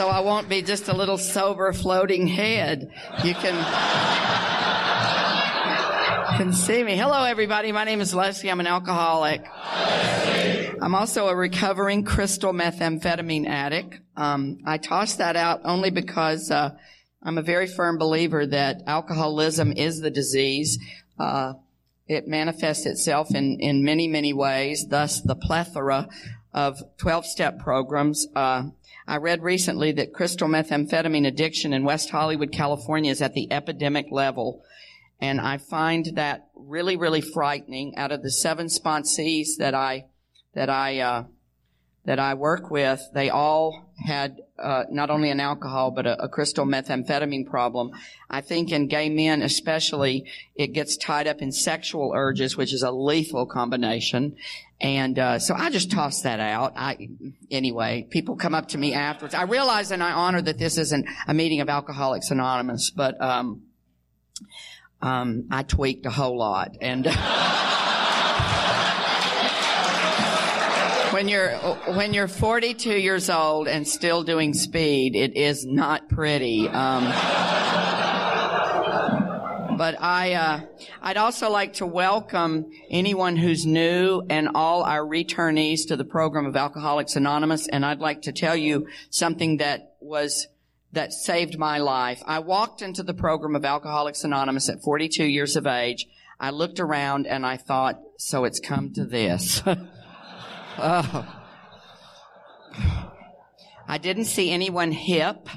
So I won't be just a little sober floating head. You can can see me. Hello everybody. My name is Leslie. I'm an alcoholic. I'm also a recovering crystal methamphetamine addict. Um, I tossed that out only because uh, I'm a very firm believer that alcoholism is the disease. Uh, it manifests itself in, in many, many ways, thus the plethora of 12 step programs. Uh, I read recently that crystal methamphetamine addiction in West Hollywood, California is at the epidemic level. And I find that really, really frightening. Out of the seven sponsees that I, that I, uh, that I work with, they all had uh, not only an alcohol but a, a, crystal methamphetamine problem. I think in gay men, especially, it gets tied up in sexual urges, which is a lethal combination. And uh, so I just tossed that out. I, anyway, people come up to me afterwards. I realize and I honor that this isn't a meeting of Alcoholics Anonymous, but um, um, I tweaked a whole lot and. when you're when you're 42 years old and still doing speed, it is not pretty. Um, but I, uh, I'd also like to welcome anyone who's new and all our returnees to the program of Alcoholics Anonymous. And I'd like to tell you something that was that saved my life. I walked into the program of Alcoholics Anonymous at 42 years of age. I looked around and I thought, so it's come to this. oh. I didn't see anyone hip.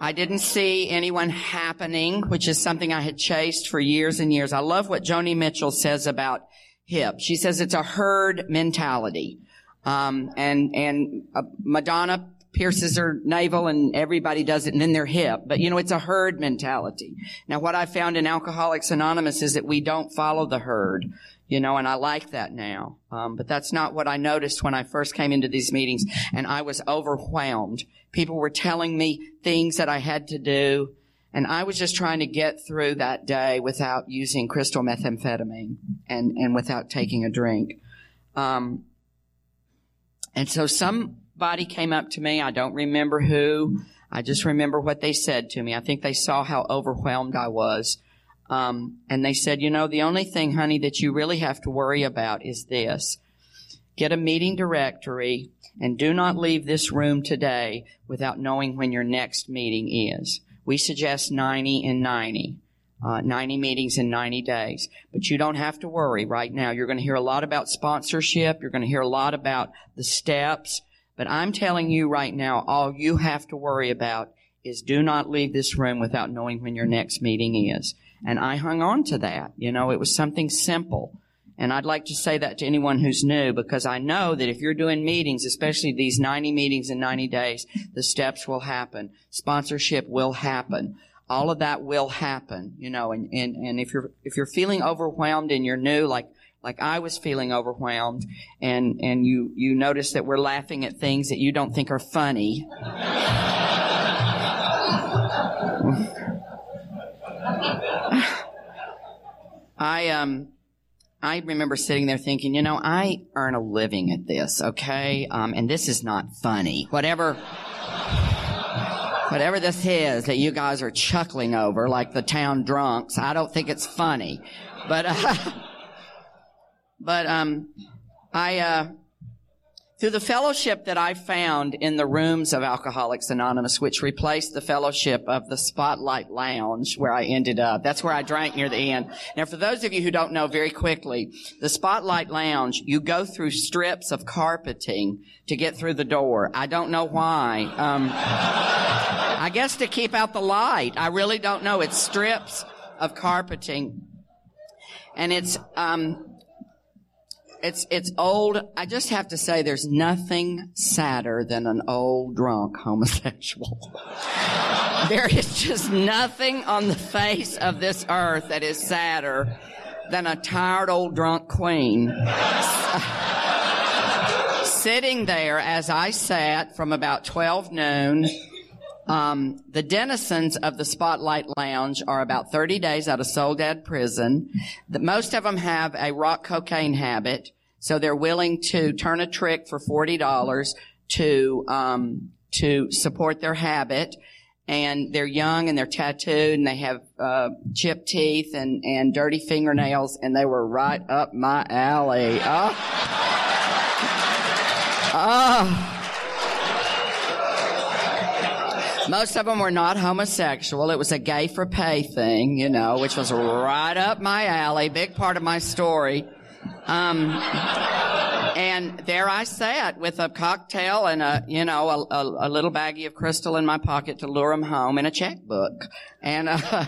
I didn't see anyone happening, which is something I had chased for years and years. I love what Joni Mitchell says about hip. She says it's a herd mentality. Um, and, and uh, Madonna pierces her navel and everybody does it and then they're hip. But you know, it's a herd mentality. Now what I found in Alcoholics Anonymous is that we don't follow the herd you know, and I like that now. Um, but that's not what I noticed when I first came into these meetings, and I was overwhelmed. People were telling me things that I had to do, and I was just trying to get through that day without using crystal methamphetamine and and without taking a drink. Um, and so somebody came up to me. I don't remember who. I just remember what they said to me. I think they saw how overwhelmed I was. Um, and they said, you know, the only thing, honey, that you really have to worry about is this. Get a meeting directory and do not leave this room today without knowing when your next meeting is. We suggest 90 and 90. Uh, 90 meetings in 90 days. But you don't have to worry right now. You're going to hear a lot about sponsorship. You're going to hear a lot about the steps. But I'm telling you right now, all you have to worry about is do not leave this room without knowing when your next meeting is. And I hung on to that. You know, it was something simple. And I'd like to say that to anyone who's new because I know that if you're doing meetings, especially these 90 meetings in 90 days, the steps will happen. Sponsorship will happen. All of that will happen, you know, and, and, and if you're, if you're feeling overwhelmed and you're new, like, like I was feeling overwhelmed and, and you, you notice that we're laughing at things that you don't think are funny. I um I remember sitting there thinking, you know, I earn a living at this, okay? Um, and this is not funny. Whatever, whatever this is that you guys are chuckling over, like the town drunks, I don't think it's funny. But, uh, but, um, I, uh, through the fellowship that I found in the rooms of Alcoholics Anonymous, which replaced the fellowship of the Spotlight Lounge where I ended up. That's where I drank near the end. Now for those of you who don't know very quickly, the Spotlight Lounge, you go through strips of carpeting to get through the door. I don't know why. Um, I guess to keep out the light. I really don't know. It's strips of carpeting. And it's, um, It's, it's old. I just have to say there's nothing sadder than an old drunk homosexual. there is just nothing on the face of this earth that is sadder than a tired old drunk queen. Sitting there as I sat from about 12 noon um, the denizens of the Spotlight Lounge are about 30 days out of Soledad prison. The, most of them have a rock cocaine habit, so they're willing to turn a trick for $40 to, um, to support their habit. And they're young and they're tattooed and they have, uh, chipped teeth and, and dirty fingernails and they were right up my alley. Oh. Oh. Most of them were not homosexual. It was a gay for pay thing, you know, which was right up my alley. Big part of my story. Um, and there I sat with a cocktail and a, you know, a, a, a, little baggie of crystal in my pocket to lure them home and a checkbook. And, uh,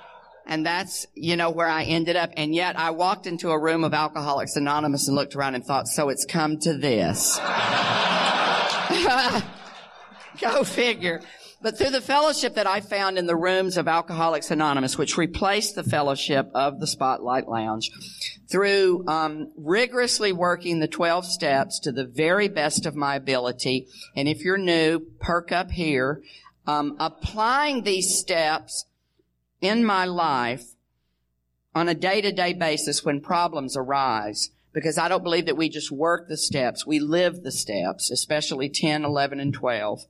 and that's, you know, where I ended up. And yet I walked into a room of Alcoholics Anonymous and looked around and thought, so it's come to this. Go figure. But through the fellowship that I found in the rooms of Alcoholics Anonymous, which replaced the fellowship of the Spotlight Lounge, through um, rigorously working the 12 steps to the very best of my ability, and if you're new, perk up here, um, applying these steps in my life on a day-to-day basis when problems arise, because I don't believe that we just work the steps, we live the steps, especially 10, 11, and 12.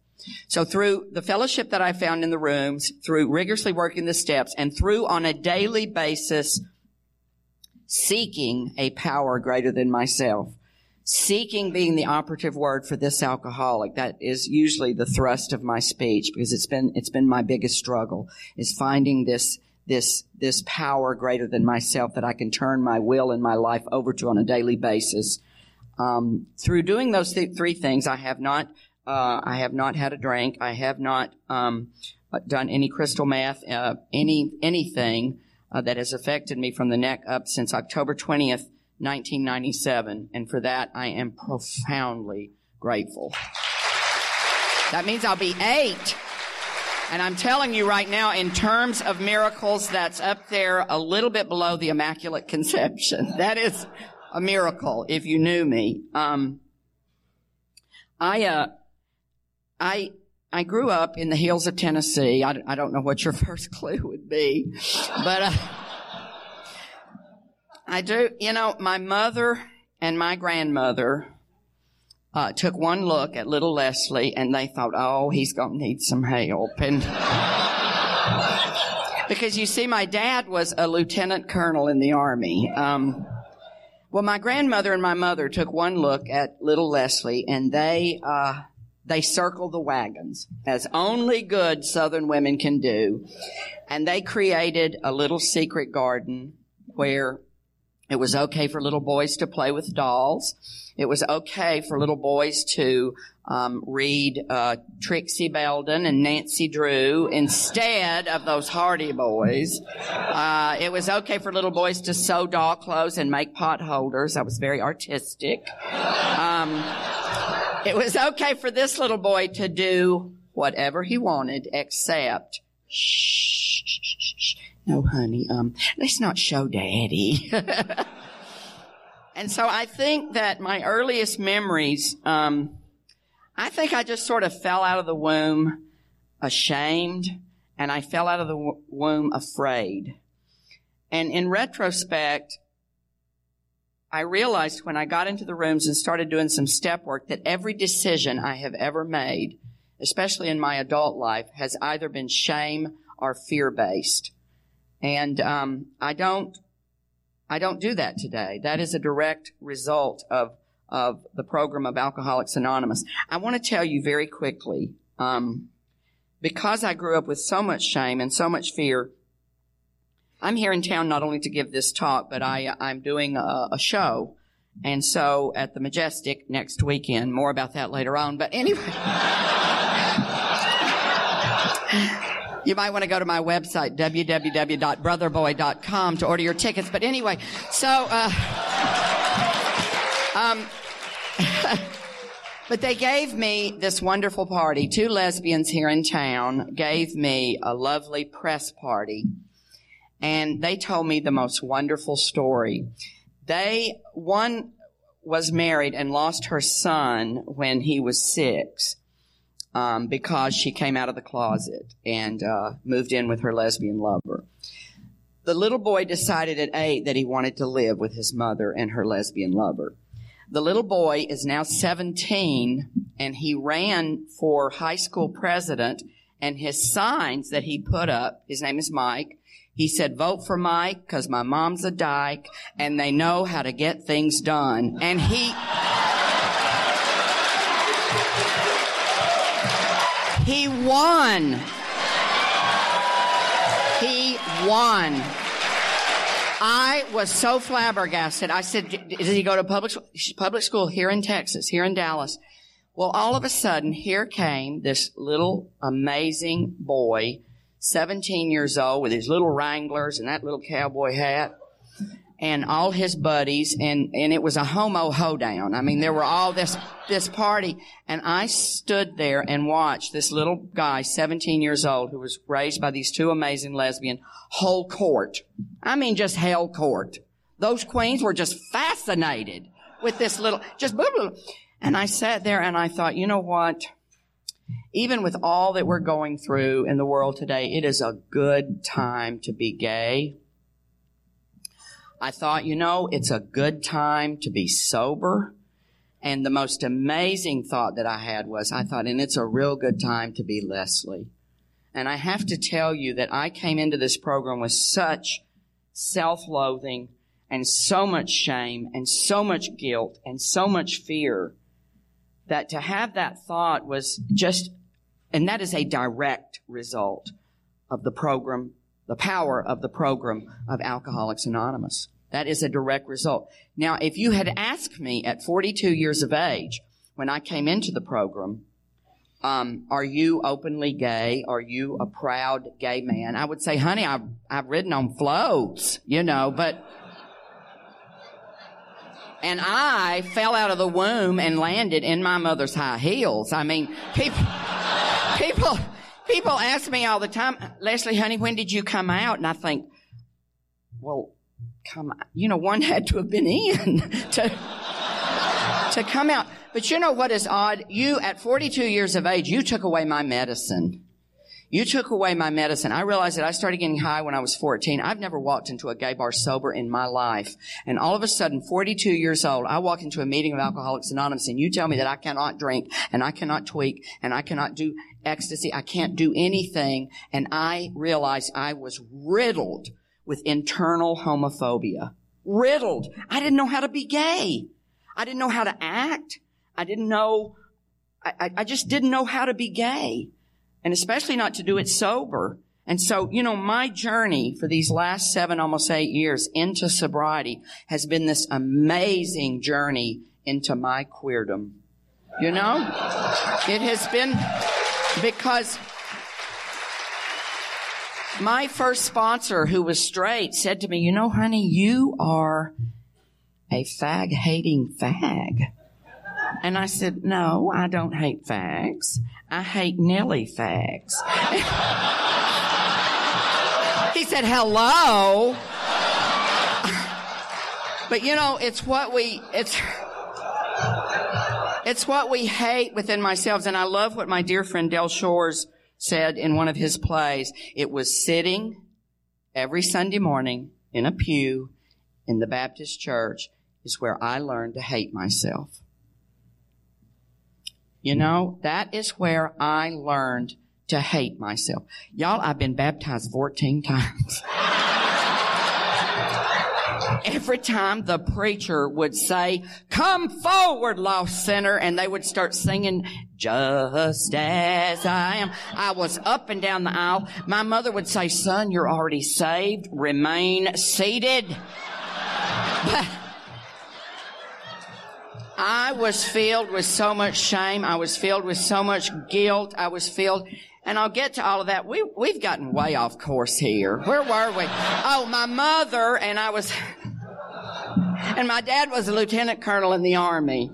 So through the fellowship that I found in the rooms, through rigorously working the steps, and through on a daily basis seeking a power greater than myself, seeking being the operative word for this alcoholic, that is usually the thrust of my speech because it's been, it's been my biggest struggle is finding this, this, this power greater than myself that I can turn my will and my life over to on a daily basis. Um, through doing those th- three things, I have not uh, I have not had a drink. I have not um, done any crystal meth, uh, any anything uh, that has affected me from the neck up since October 20th, 1997. And for that, I am profoundly grateful. That means I'll be eight. And I'm telling you right now, in terms of miracles, that's up there a little bit below the Immaculate Conception. That is a miracle if you knew me. Um, I, uh, I I grew up in the hills of Tennessee. I, I don't know what your first clue would be, but uh, I do. You know, my mother and my grandmother uh, took one look at little Leslie, and they thought, "Oh, he's going to need some help." And because you see, my dad was a lieutenant colonel in the army. Um, well, my grandmother and my mother took one look at little Leslie, and they. Uh, they circled the wagons, as only good Southern women can do. And they created a little secret garden where it was okay for little boys to play with dolls. It was okay for little boys to um, read uh, Trixie Belden and Nancy Drew instead of those Hardy Boys. Uh, it was okay for little boys to sew doll clothes and make pot holders. I was very artistic. Um, it was okay for this little boy to do whatever he wanted except shh, shh, shh, shh. no honey um let's not show daddy and so i think that my earliest memories um i think i just sort of fell out of the womb ashamed and i fell out of the womb afraid and in retrospect I realized when I got into the rooms and started doing some step work that every decision I have ever made, especially in my adult life, has either been shame or fear based. And um, I don't, I don't do that today. That is a direct result of of the program of Alcoholics Anonymous. I want to tell you very quickly, um, because I grew up with so much shame and so much fear, I'm here in town not only to give this talk, but I, I'm doing a, a show. And so at the Majestic next weekend, more about that later on. But anyway, you might want to go to my website, www.brotherboy.com to order your tickets. But anyway, so, uh, Um, but they gave me this wonderful party. Two lesbians here in town gave me a lovely press party. And they told me the most wonderful story. They, one was married and lost her son when he was six. Um, because she came out of the closet and uh, moved in with her lesbian lover. The little boy decided at eight that he wanted to live with his mother and her lesbian lover. The little boy is now 17 and he ran for high school president and his signs that he put up, his name is Mike, he said, vote for Mike because my mom's a dyke and they know how to get things done. And he, he won. He won. I was so flabbergasted. I said, does he go to public, public school here in Texas, here in Dallas? Well, all of a sudden, here came this little amazing boy 17 years old with his little Wranglers and that little cowboy hat and all his buddies and, and it was a homo hoedown. I mean, there were all this, this party and I stood there and watched this little guy, 17 years old, who was raised by these two amazing lesbian, whole court. I mean, just hell court. Those queens were just fascinated with this little, just blah, blah. And I sat there and I thought, you know what? Even with all that we're going through in the world today, it is a good time to be gay. I thought, you know, it's a good time to be sober. And the most amazing thought that I had was, I thought, and it's a real good time to be Leslie. And I have to tell you that I came into this program with such self-loathing and so much shame and so much guilt and so much fear that to have that thought was just, and that is a direct result of the program, the power of the program of Alcoholics Anonymous. That is a direct result. Now, if you had asked me at 42 years of age, when I came into the program, um, are you openly gay? Are you a proud gay man? I would say, honey, I've, I've ridden on floats, you know, but and I fell out of the womb and landed in my mother's high heels. I mean, people, people, people ask me all the time, Leslie, honey, when did you come out? And I think, well, come, you know, one had to have been in to, to come out. But you know what is odd? You, at 42 years of age, you took away my medicine. You took away my medicine. I realized that I started getting high when I was 14. I've never walked into a gay bar sober in my life. And all of a sudden, 42 years old, I walk into a meeting of Alcoholics Anonymous and you tell me that I cannot drink and I cannot tweak and I cannot do ecstasy. I can't do anything. And I realized I was riddled with internal homophobia. Riddled. I didn't know how to be gay. I didn't know how to act. I didn't know, I, I just didn't know how to be gay and especially not to do it sober. And so, you know, my journey for these last seven, almost eight years into sobriety has been this amazing journey into my queerdom. You know? It has been because my first sponsor who was straight said to me, you know, honey, you are a fag hating fag. And I said, no, I don't hate fags. I hate Nelly fags. he said, hello. but you know, it's what we, it's, it's what we hate within ourselves. And I love what my dear friend Del Shores said in one of his plays. It was sitting every Sunday morning in a pew in the Baptist church is where I learned to hate myself. You know, that is where I learned to hate myself. Y'all, I've been baptized 14 times. Every time the preacher would say, come forward, lost sinner, and they would start singing, just as I am. I was up and down the aisle. My mother would say, son, you're already saved. Remain seated. I was filled with so much shame. I was filled with so much guilt. I was filled, and I'll get to all of that. We, we've gotten way off course here. Where were we? Oh, my mother, and I was, and my dad was a lieutenant colonel in the army.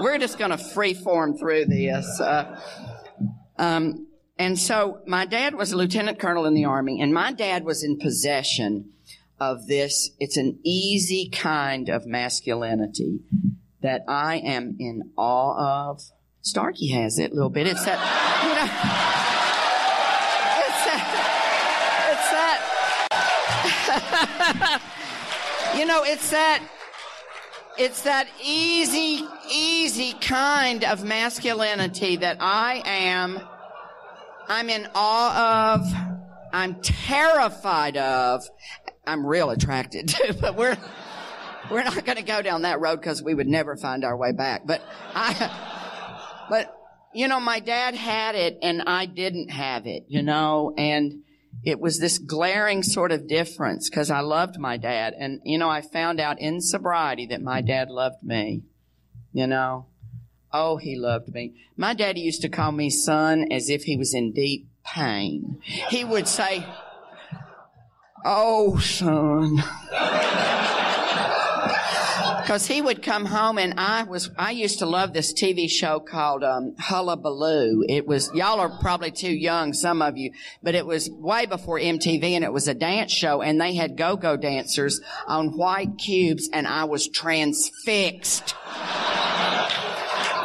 We're just going to free form through this. Uh, um, and so my dad was a lieutenant colonel in the army, and my dad was in possession of this. It's an easy kind of masculinity that I am in awe of. Starkey has it a little bit. It's that, you know, it's that, it's that, you know, it's that, it's that easy, easy kind of masculinity that I am, I'm in awe of, I'm terrified of, I'm real attracted to, but we're, we're not going to go down that road because we would never find our way back. But I, but you know, my dad had it and I didn't have it, you know, and it was this glaring sort of difference because I loved my dad. And, you know, I found out in sobriety that my dad loved me, you know. Oh, he loved me. My daddy used to call me son as if he was in deep pain. He would say, Oh, son. Because he would come home and I was, I used to love this TV show called, um, Hullabaloo. It was, y'all are probably too young, some of you, but it was way before MTV and it was a dance show and they had go-go dancers on white cubes and I was transfixed.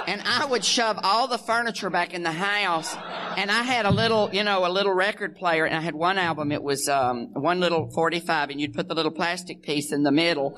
and I would shove all the furniture back in the house and I had a little, you know, a little record player, and I had one album. It was um, one little 45, and you'd put the little plastic piece in the middle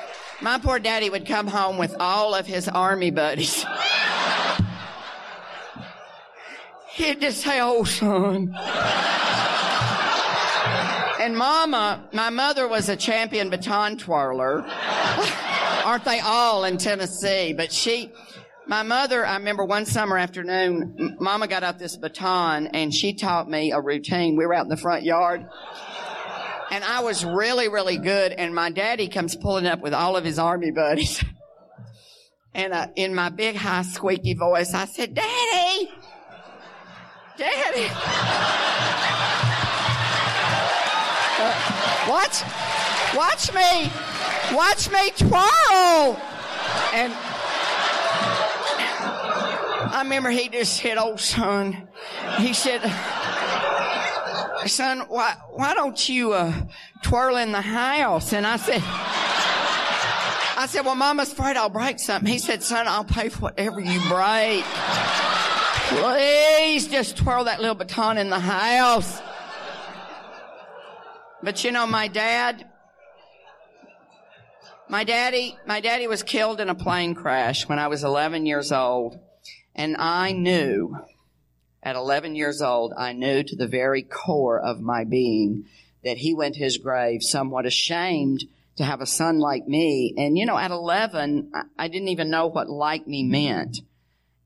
my poor daddy would come home with all of his army buddies. He'd just say, oh son. And mama, my mother was a champion baton twirler. Aren't they all in Tennessee? But she, my mother, I remember one summer afternoon, mama got out this baton and she taught me a routine. We were out in the front yard and I was really, really good. And my daddy comes pulling up with all of his army buddies. and uh, in my big, high, squeaky voice, I said, Daddy! Daddy! uh, watch, watch me, watch me twirl! And I remember he just said, Oh, son, he said, son, why, why don't you, uh, twirl in the house? And I said, I said, well, mama's afraid I'll break something. He said, son, I'll pay for whatever you break. Please just twirl that little baton in the house. But you know, my dad, my daddy, my daddy was killed in a plane crash when I was 11 years old. And I knew at 11 years old, I knew to the very core of my being that he went to his grave somewhat ashamed to have a son like me. And you know, at 11, I didn't even know what like me meant.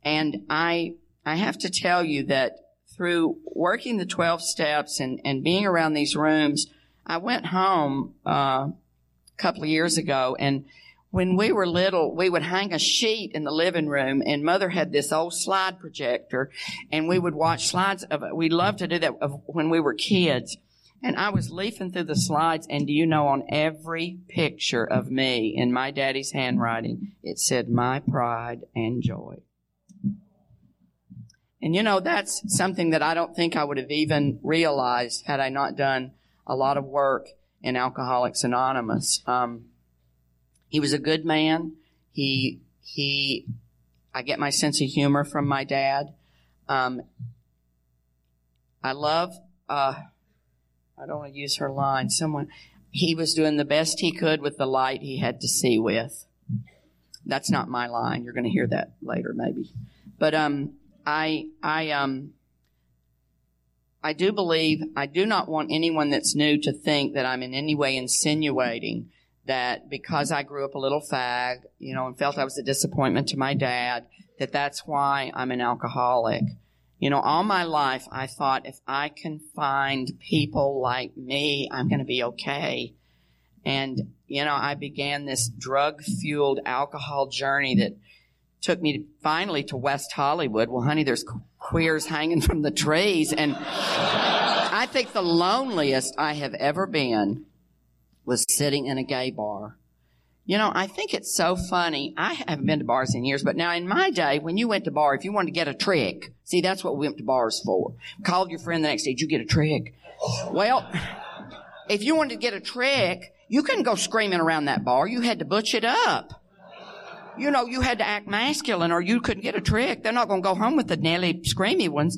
And I, I have to tell you that through working the 12 steps and, and being around these rooms, I went home, uh, a couple of years ago and when we were little, we would hang a sheet in the living room and mother had this old slide projector and we would watch slides of. We loved to do that when we were kids. And I was leafing through the slides and do you know on every picture of me in my daddy's handwriting, it said my pride and joy. And you know, that's something that I don't think I would have even realized had I not done a lot of work in Alcoholics Anonymous. Um, he was a good man. He, he, I get my sense of humor from my dad. Um, I love, uh, I don't want to use her line. Someone, he was doing the best he could with the light he had to see with. That's not my line. You're going to hear that later, maybe. But, um, I, I, um, I do believe, I do not want anyone that's new to think that I'm in any way insinuating that because I grew up a little fag, you know, and felt I was a disappointment to my dad, that that's why I'm an alcoholic. You know, all my life I thought if I can find people like me, I'm going to be okay. And, you know, I began this drug fueled alcohol journey that took me to, finally to West Hollywood. Well, honey, there's queers hanging from the trees. And I think the loneliest I have ever been was sitting in a gay bar. You know, I think it's so funny. I haven't been to bars in years, but now in my day, when you went to bar, if you wanted to get a trick, see, that's what we went to bars for. Called your friend the next day, did you get a trick? Well, if you wanted to get a trick, you couldn't go screaming around that bar. You had to butch it up. You know, you had to act masculine or you couldn't get a trick. They're not going to go home with the Nelly screamy ones.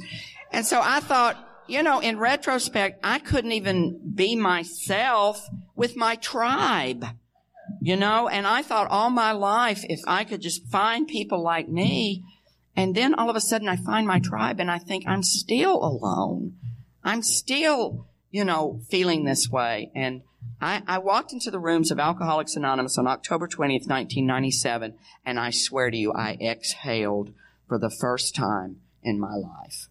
And so I thought, you know, in retrospect, I couldn't even be myself with my tribe. You know, and I thought all my life, if I could just find people like me, and then all of a sudden I find my tribe and I think I'm still alone. I'm still, you know, feeling this way. And I, I walked into the rooms of Alcoholics Anonymous on October 20th, 1997, and I swear to you, I exhaled for the first time in my life.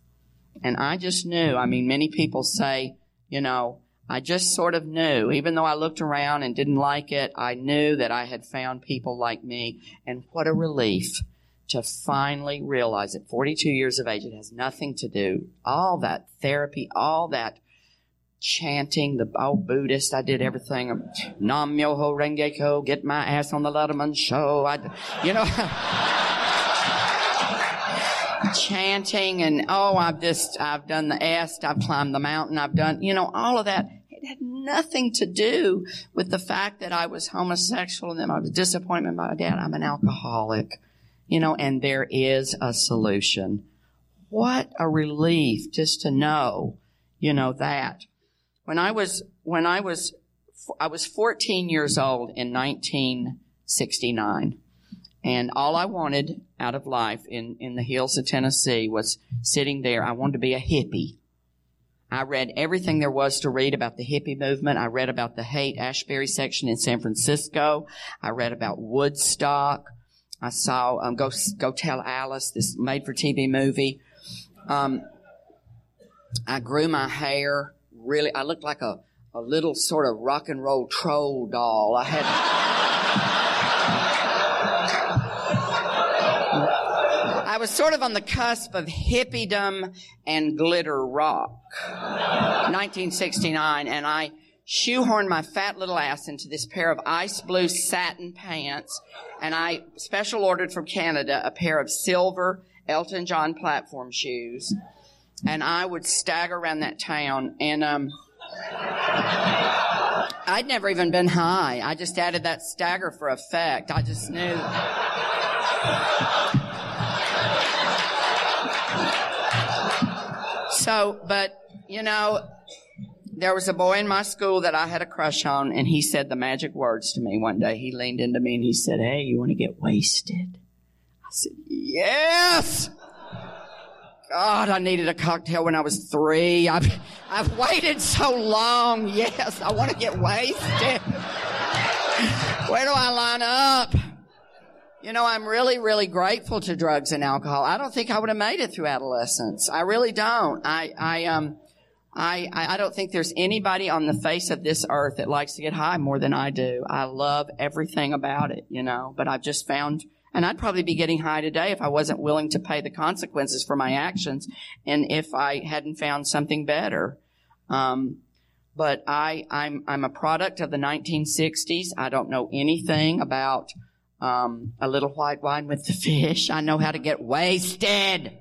And I just knew, I mean, many people say, you know, I just sort of knew, even though I looked around and didn't like it, I knew that I had found people like me. And what a relief to finally realize at 42 years of age, it has nothing to do, all that therapy, all that chanting, the old Buddhist, I did everything. Nam Myoho Renge Kyo, get my ass on the Letterman show. I, you know. chanting and oh I've just I've done the est I've climbed the mountain I've done you know all of that. It had nothing to do with the fact that I was homosexual and then I was disappointed by my dad. I'm an alcoholic you know and there is a solution. What a relief just to know you know that. When I was when I was I was 14 years old in 1969 and all I wanted out of life in, in the hills of Tennessee was sitting there. I wanted to be a hippie. I read everything there was to read about the hippie movement. I read about the Haight-Ashbury section in San Francisco. I read about Woodstock. I saw um, Go Go Tell Alice, this made-for-TV movie. Um, I grew my hair. Really, I looked like a, a little sort of rock and roll troll doll. I had. I was sort of on the cusp of hippiedom and glitter rock. 1969, and I shoehorned my fat little ass into this pair of ice blue satin pants, and I special ordered from Canada a pair of silver Elton John platform shoes, and I would stagger around that town, and um, I'd never even been high. I just added that stagger for effect. I just knew. So, but, you know, there was a boy in my school that I had a crush on, and he said the magic words to me one day. He leaned into me and he said, Hey, you want to get wasted? I said, Yes! God, I needed a cocktail when I was three. I've, I've waited so long. Yes, I want to get wasted. Where do I line up? You know, I'm really, really grateful to drugs and alcohol. I don't think I would have made it through adolescence. I really don't. I, I, um, I, I don't think there's anybody on the face of this earth that likes to get high more than I do. I love everything about it, you know, but I've just found, and I'd probably be getting high today if I wasn't willing to pay the consequences for my actions and if I hadn't found something better. Um, but I, I'm, I'm a product of the 1960s. I don't know anything about um, a little white wine with the fish. I know how to get wasted.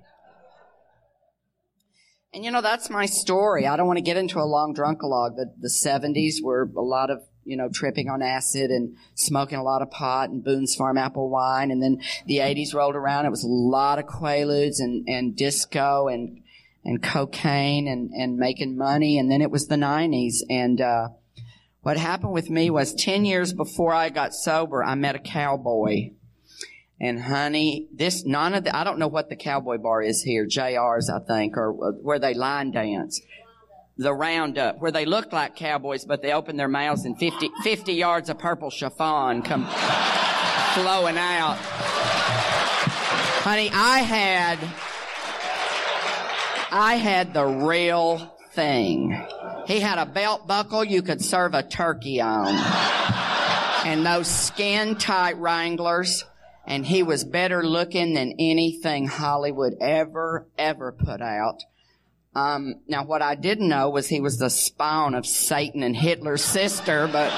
And you know, that's my story. I don't want to get into a long drunkalogue. The, the 70s were a lot of, you know, tripping on acid and smoking a lot of pot and Boone's Farm apple wine. And then the 80s rolled around. It was a lot of quaaludes and, and disco and, and cocaine and, and making money. And then it was the 90s. And, uh, what happened with me was 10 years before I got sober, I met a cowboy. And honey, this, none of the, I don't know what the cowboy bar is here, JR's, I think, or uh, where they line dance. the roundup where they look like cowboys, but they open their mouths and 50, 50 yards of purple chiffon come flowing out. Honey, I had, I had the real thing. He had a belt buckle you could serve a turkey on. And those skin tight Wranglers. And he was better looking than anything Hollywood ever, ever put out. Um, now, what I didn't know was he was the spawn of Satan and Hitler's sister, but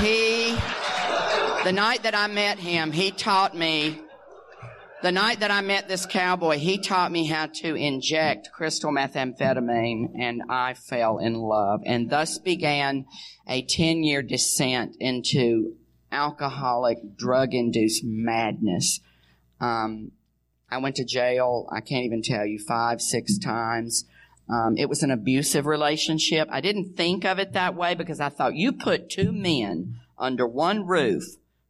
he, the night that I met him, he taught me, the night that I met this cowboy, he taught me how to inject crystal methamphetamine, and I fell in love. And thus began a 10 year descent into alcoholic, drug induced madness. Um, I went to jail, I can't even tell you, five, six times. Um, it was an abusive relationship. I didn't think of it that way because I thought you put two men under one roof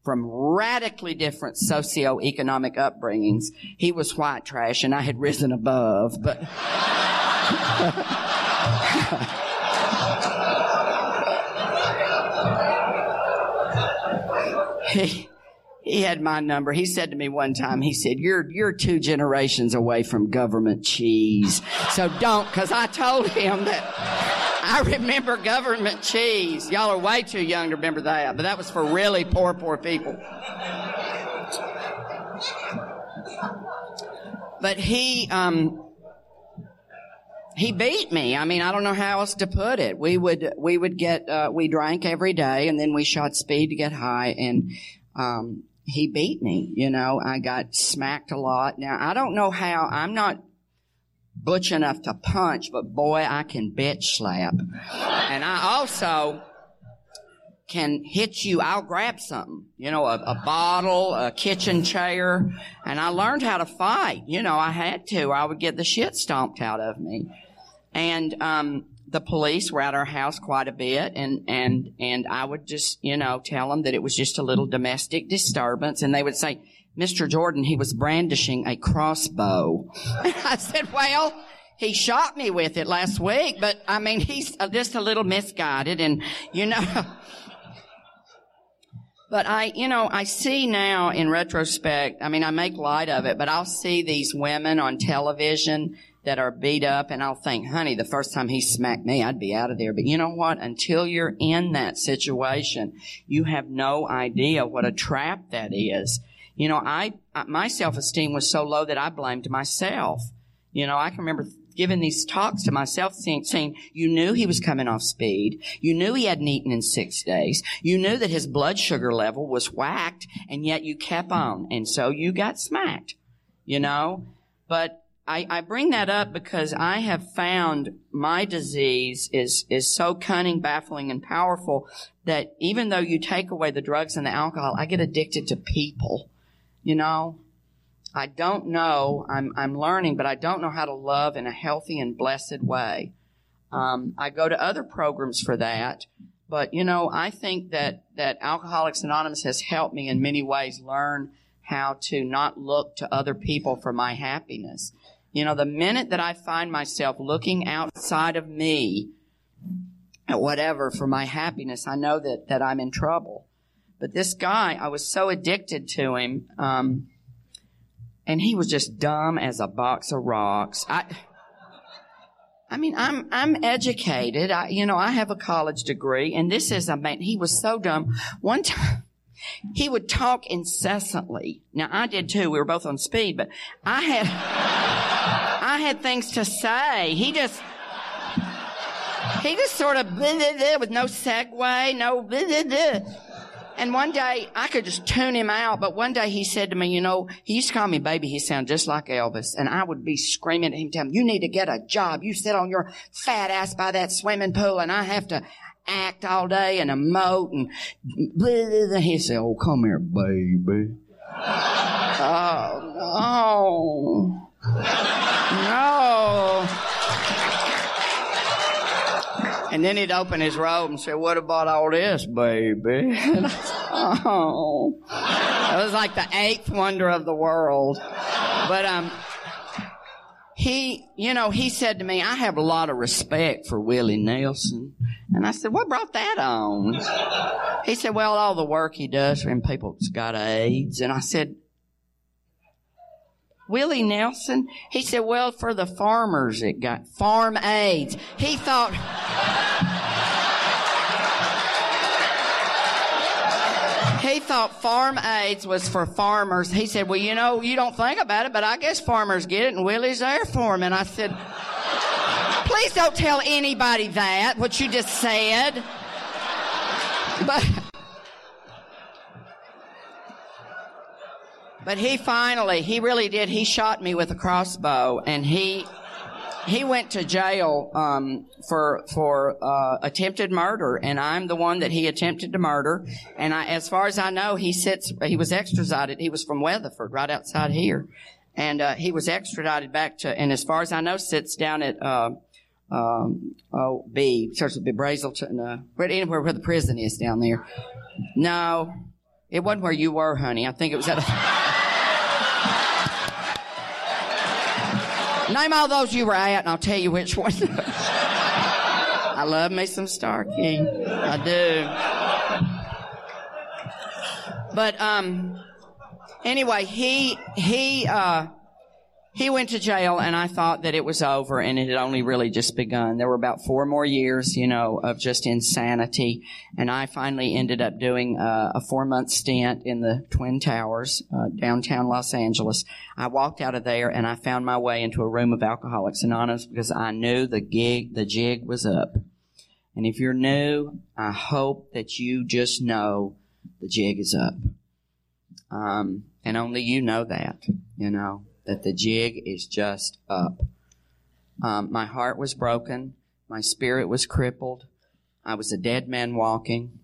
from radically different socioeconomic upbringings. He was white trash and I had risen above, but. he, he had my number. He said to me one time, he said, you're, you're two generations away from government cheese. So don't, cause I told him that I remember government cheese. Y'all are way too young to remember that, but that was for really poor, poor people. But he, um, he beat me. I mean, I don't know how else to put it. We would, we would get, uh, we drank every day and then we shot speed to get high and, um, he beat me. You know, I got smacked a lot. Now, I don't know how, I'm not butch enough to punch, but boy, I can bitch slap. And I also can hit you. I'll grab something, you know, a, a bottle, a kitchen chair. And I learned how to fight. You know, I had to. I would get the shit stomped out of me. And, um, the police were at our house quite a bit and, and, and I would just, you know, tell them that it was just a little domestic disturbance and they would say, Mr. Jordan, he was brandishing a crossbow. I said, well, he shot me with it last week, but I mean, he's uh, just a little misguided and, you know, but I, you know, I see now in retrospect, I mean, I make light of it, but I'll see these women on television that are beat up and I'll think, honey, the first time he smacked me, I'd be out of there. But you know what? Until you're in that situation, you have no idea what a trap that is. You know, I, my self-esteem was so low that I blamed myself. You know, I can remember giving these talks to myself saying, saying, you knew he was coming off speed. You knew he hadn't eaten in six days. You knew that his blood sugar level was whacked and yet you kept on. And so you got smacked, you know, but I, I bring that up because I have found my disease is, is so cunning, baffling, and powerful that even though you take away the drugs and the alcohol, I get addicted to people. You know, I don't know, I'm, I'm learning, but I don't know how to love in a healthy and blessed way. Um, I go to other programs for that, but you know, I think that, that Alcoholics Anonymous has helped me in many ways learn how to not look to other people for my happiness. You know, the minute that I find myself looking outside of me at whatever for my happiness, I know that, that I'm in trouble. But this guy, I was so addicted to him, um, and he was just dumb as a box of rocks. I, I mean, I'm, I'm educated. I, you know, I have a college degree and this is a man, he was so dumb. One time, he would talk incessantly. Now I did too. We were both on speed, but I had, I had things to say. He just, he just sort of blah, blah, blah, with no segue, no blah, blah, blah. And one day I could just tune him out, but one day he said to me, you know, he used to call me baby. He sounded just like Elvis. And I would be screaming at him, telling him, you need to get a job. You sit on your fat ass by that swimming pool and I have to act all day and emote and blah, blah, blah. he said, oh, come here, baby. oh, no. No. And then he'd open his robe and say, What about all this, baby? oh. It was like the eighth wonder of the world. But um he, you know, he said to me, I have a lot of respect for Willie Nelson. And I said, what brought that on? He said, well, all the work he does for people that's got AIDS. And I said, Willie Nelson? He said, well, for the farmers it got farm AIDS. He thought, he thought farm AIDS was for farmers. He said, well, you know, you don't think about it, but I guess farmers get it and Willie's there for them. And I said, please don't tell anybody that, what you just said. But, but he finally, he really did. He shot me with a crossbow and he, he went to jail um, for for uh, attempted murder, and I'm the one that he attempted to murder. And I, as far as I know, he sits. He was extradited. He was from Weatherford, right outside here, and uh, he was extradited back to. And as far as I know, sits down at. Uh, um, oh, B starts with B. Brazelton, uh, where, anywhere where the prison is down there. No, it wasn't where you were, honey. I think it was at. A, Name all those you were at, and I'll tell you which one. I love me some Star King. I do. But um, anyway, he he uh, he went to jail and I thought that it was over and it had only really just begun. There were about four more years, you know, of just insanity. And I finally ended up doing uh, a four month stint in the Twin Towers, uh, downtown Los Angeles. I walked out of there and I found my way into a room of Alcoholics Anonymous because I knew the gig, the jig was up. And if you're new, I hope that you just know the jig is up. Um, and only you know that, you know that the jig is just up. Um, my heart was broken. My spirit was crippled. I was a dead man walking.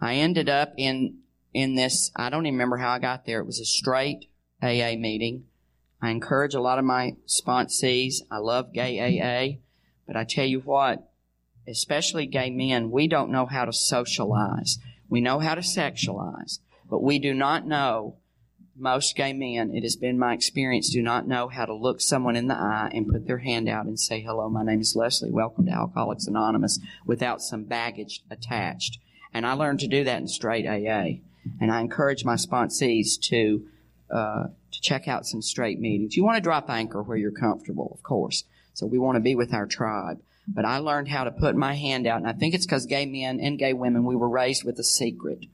I ended up in in this. I don't even remember how I got there. It was a straight AA meeting. I encourage a lot of my sponsees. I love gay AA, but I tell you what, especially gay men, we don't know how to socialize. We know how to sexualize, but we do not know most gay men, it has been my experience, do not know how to look someone in the eye and put their hand out and say, hello, my name is Leslie. Welcome to Alcoholics Anonymous without some baggage attached. And I learned to do that in straight AA. And I encourage my sponsees to, uh, to check out some straight meetings. You want to drop anchor where you're comfortable, of course. So we want to be with our tribe. But I learned how to put my hand out, and I think it's because gay men and gay women, we were raised with a secret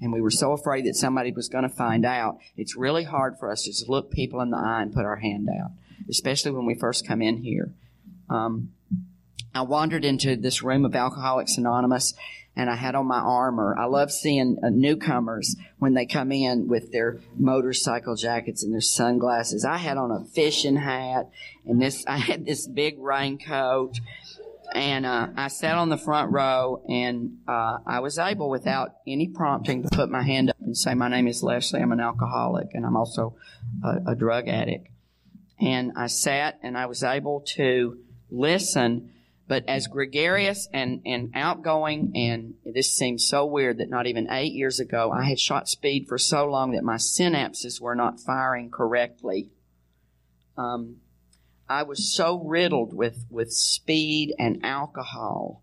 and we were so afraid that somebody was going to find out, it's really hard for us to just look people in the eye and put our hand out, especially when we first come in here. Um, I wandered into this room of Alcoholics Anonymous and I had on my armor. I love seeing uh, newcomers when they come in with their motorcycle jackets and their sunglasses. I had on a fishing hat and this, I had this big raincoat and uh, I sat on the front row, and uh, I was able, without any prompting, to put my hand up and say, "My name is Leslie. I'm an alcoholic, and I'm also a, a drug addict." And I sat, and I was able to listen. But as gregarious and, and outgoing, and this seems so weird that not even eight years ago I had shot speed for so long that my synapses were not firing correctly. Um, I was so riddled with, with speed and alcohol.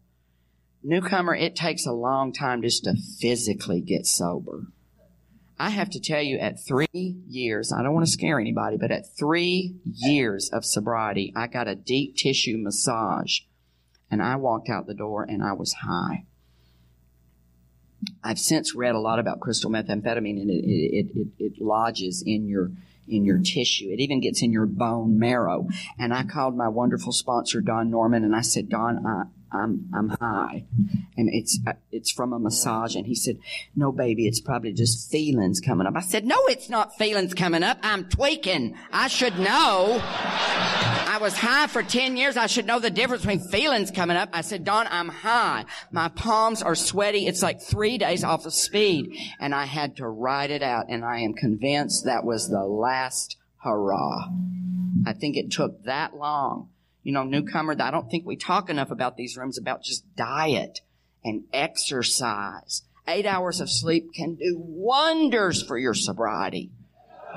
Newcomer, it takes a long time just to physically get sober. I have to tell you, at three years, I don't want to scare anybody, but at three years of sobriety, I got a deep tissue massage and I walked out the door and I was high. I've since read a lot about crystal methamphetamine and it, it, it, it lodges in your in your tissue. It even gets in your bone marrow. And I called my wonderful sponsor, Don Norman, and I said, Don, I, I'm I'm high, and it's uh, it's from a massage. And he said, "No, baby, it's probably just feelings coming up." I said, "No, it's not feelings coming up. I'm tweaking. I should know. I was high for ten years. I should know the difference between feelings coming up." I said, "Don, I'm high. My palms are sweaty. It's like three days off of speed, and I had to ride it out. And I am convinced that was the last hurrah. I think it took that long." you know, newcomer, I don't think we talk enough about these rooms about just diet and exercise. Eight hours of sleep can do wonders for your sobriety.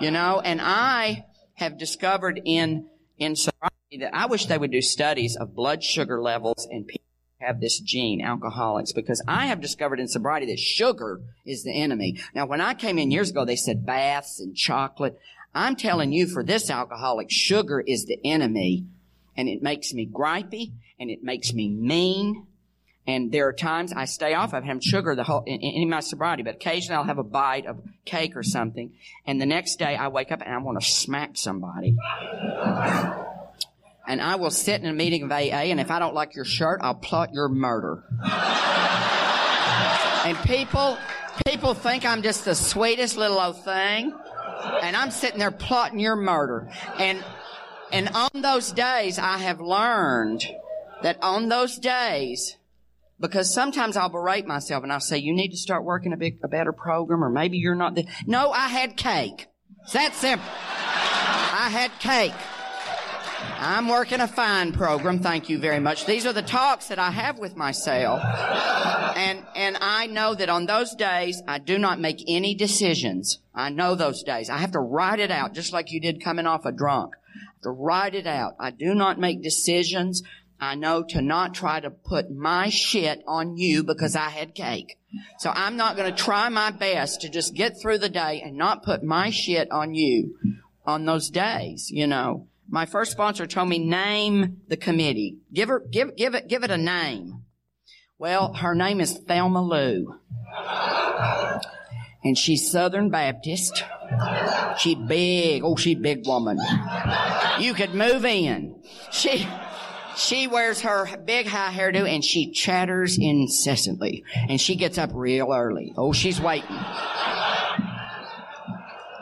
You know, and I have discovered in, in sobriety that I wish they would do studies of blood sugar levels and people have this gene, alcoholics, because I have discovered in sobriety that sugar is the enemy. Now, when I came in years ago, they said baths and chocolate. I'm telling you, for this alcoholic, sugar is the enemy, and it makes me gripey, and it makes me mean, and there are times I stay off of having sugar the whole in, in, my sobriety, but occasionally I'll have a bite of cake or something, and the next day I wake up and I want to smack somebody. And I will sit in a meeting of AA, and if I don't like your shirt, I'll plot your murder. and people, people think I'm just the sweetest little old thing, and I'm sitting there plotting your murder. And and on those days, I have learned that on those days, because sometimes I'll berate myself and I'll say, you need to start working a big, a better program or maybe you're not the, no, I had cake. It's that simple. I had cake. I'm working a fine program. Thank you very much. These are the talks that I have with myself. And, and I know that on those days, I do not make any decisions. I know those days. I have to write it out just like you did coming off a drunk. To write it out. I do not make decisions I know to not try to put my shit on you because I had cake. So I'm not going to try my best to just get through the day and not put my shit on you on those days, you know. My first sponsor told me name the committee. Give her, give, give it, give it a name. Well, her name is Thelma Lou. And she's Southern Baptist. She big. Oh, she big woman. You could move in. She, she wears her big high hairdo and she chatters incessantly. And she gets up real early. Oh, she's waiting.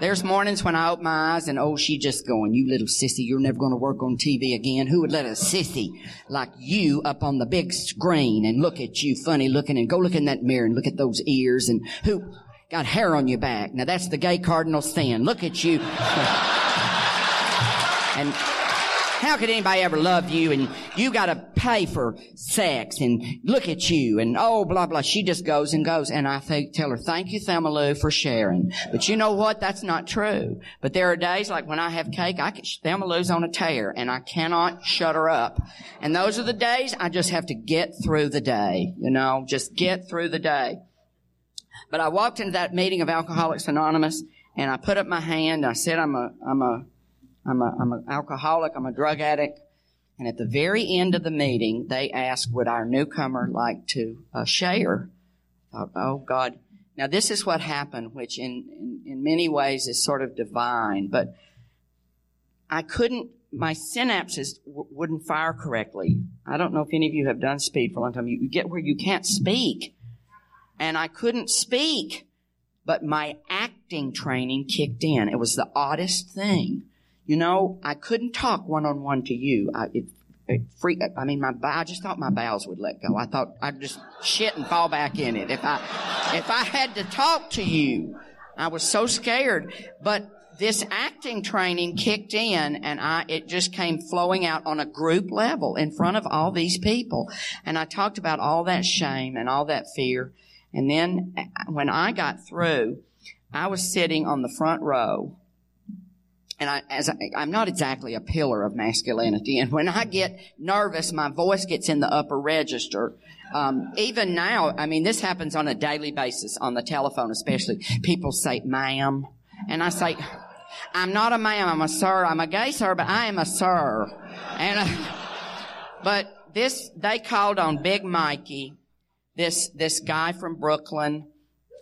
There's mornings when I open my eyes and oh, she just going, you little sissy, you're never going to work on TV again. Who would let a sissy like you up on the big screen and look at you funny looking and go look in that mirror and look at those ears and who got hair on your back. Now that's the gay cardinal sin. Look at you. and how could anybody ever love you and you gotta pay for sex and look at you and oh blah blah. She just goes and goes and I think tell her thank you Thelma Lou for sharing. But you know what? That's not true. But there are days like when I have cake, I can, Thelma Lou's on a tear and I cannot shut her up. And those are the days I just have to get through the day. You know, just get through the day. But I walked into that meeting of Alcoholics Anonymous and I put up my hand. I said, I'm a, I'm a I'm a, I'm an alcoholic. I'm a drug addict. And at the very end of the meeting, they asked, would our newcomer like to uh, share? Thought, oh God. Now this is what happened, which in, in, in many ways is sort of divine, but I couldn't, my synapses w- wouldn't fire correctly. I don't know if any of you have done speed for a long time. You, you get where you can't speak. And I couldn't speak, but my acting training kicked in. It was the oddest thing. You know, I couldn't talk one on one to you. I, it, it free, I mean, my, I just thought my bowels would let go. I thought I'd just shit and fall back in it. If I, if I had to talk to you, I was so scared. But this acting training kicked in and I, it just came flowing out on a group level in front of all these people. And I talked about all that shame and all that fear. And then uh, when I got through, I was sitting on the front row and I, as I, I'm not exactly a pillar of masculinity. And when I get nervous, my voice gets in the upper register. Um, even now, I mean, this happens on a daily basis on the telephone, especially. People say, "ma'am," and I say, "I'm not a ma'am. I'm a sir. I'm a gay sir, but I am a sir." And uh, but this, they called on Big Mikey, this this guy from Brooklyn.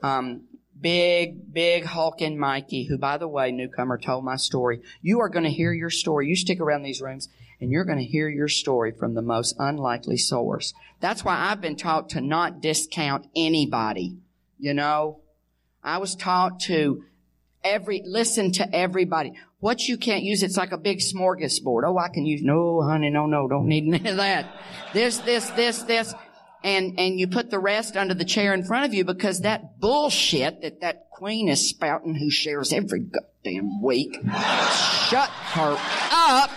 Um, big, big hulking Mikey, who, by the way, newcomer told my story. You are going to hear your story. You stick around these rooms and you're going to hear your story from the most unlikely source. That's why I've been taught to not discount anybody. You know, I was taught to every, listen to everybody. What you can't use, it's like a big smorgasbord. Oh, I can use, no, honey, no, no, don't need any of that. This, this, this, this and, and you put the rest under the chair in front of you because that bullshit that that queen is spouting who shares every goddamn week, shut her up.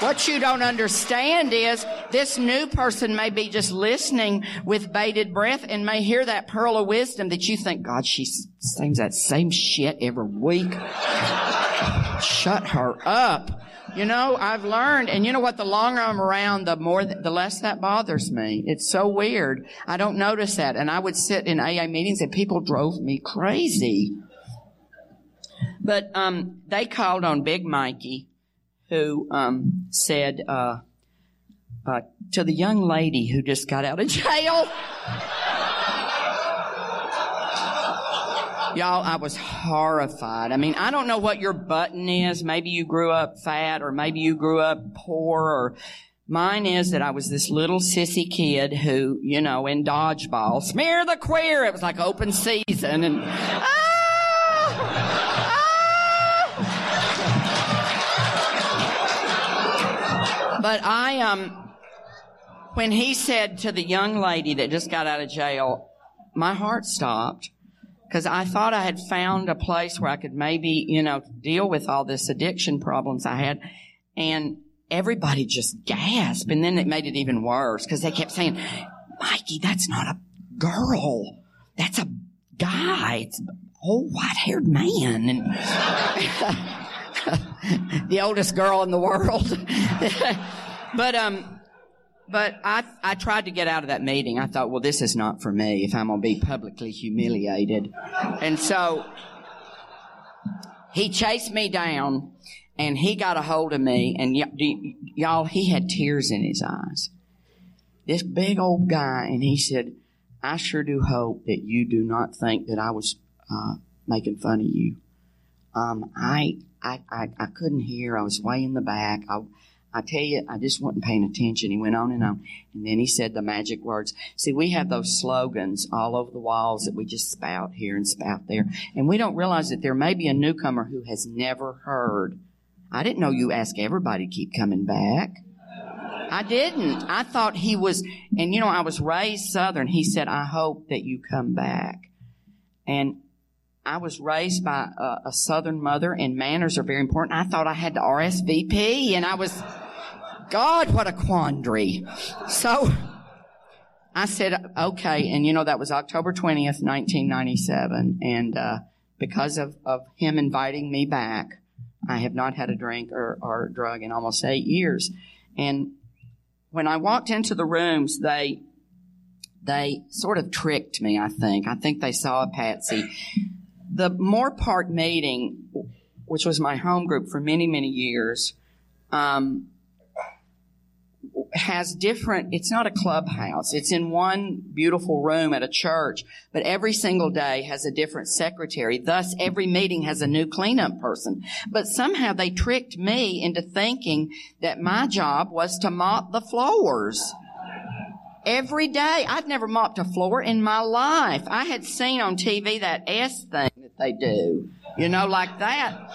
What you don't understand is this new person may be just listening with bated breath and may hear that pearl of wisdom that you think, God, she sings that same shit every week. Shut her up. You know, I've learned, and you know what? The longer I'm around, the more, the less that bothers me. It's so weird. I don't notice that. And I would sit in AA meetings and people drove me crazy. But, um, they called on Big Mikey, who, um, said, uh, uh, to the young lady who just got out of jail. Y'all, I was horrified. I mean, I don't know what your button is. Maybe you grew up fat or maybe you grew up poor or mine is that I was this little sissy kid who, you know, in dodgeball, smear the queer. It was like open season and, ah! Ah! But I, um, when he said to the young lady that just got out of jail, my heart stopped because I thought I had found a place where I could maybe, you know, deal with all this addiction problems I had. And everybody just gasped. And then it made it even worse because they kept saying, Mikey, that's not a girl. That's a guy. It's an old white haired man. And the oldest girl in the world. but, um, but I, I tried to get out of that meeting. I thought, well, this is not for me if I'm going to be publicly humiliated. And so he chased me down and he got a hold of me and y- y'all, he had tears in his eyes. This big old guy and he said, I sure do hope that you do not think that I was, uh, making fun of you. Um, I, I, I, I couldn't hear. I was way in the back. I, I tell you, I just wasn't paying attention. He went on and on. And then he said the magic words. See, we have those slogans all over the walls that we just spout here and spout there. And we don't realize that there may be a newcomer who has never heard. I didn't know you ask everybody to keep coming back. I didn't. I thought he was, and you know, I was raised Southern. He said, I hope that you come back. And I was raised by a, a Southern mother and manners are very important. I thought I had to RSVP and I was, God, what a quandary. So I said, okay. And you know, that was October 20th, 1997. And, uh, because of, of him inviting me back, I have not had a drink or, or drug in almost eight years. And when I walked into the rooms, they, they sort of tricked me, I think. I think they saw a patsy. The Moorpark meeting, which was my home group for many, many years, um, has different, it's not a clubhouse. It's in one beautiful room at a church, but every single day has a different secretary. Thus, every meeting has a new cleanup person. But somehow they tricked me into thinking that my job was to mop the floors. Every day. I'd never mopped a floor in my life. I had seen on TV that S thing that they do, you know, like that.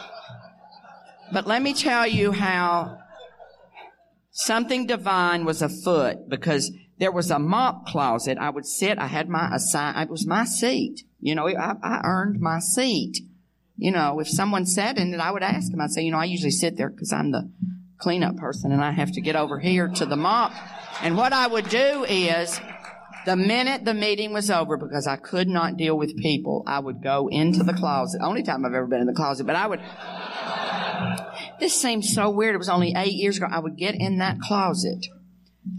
But let me tell you how something divine was afoot because there was a mop closet. I would sit. I had my assign. It was my seat. You know, I, I earned my seat. You know, if someone sat in it, I would ask them. I'd say, you know, I usually sit there because I'm the cleanup person and I have to get over here to the mop. And what I would do is, the minute the meeting was over, because I could not deal with people, I would go into the closet. Only time I've ever been in the closet, but I would this seems so weird. It was only eight years ago. I would get in that closet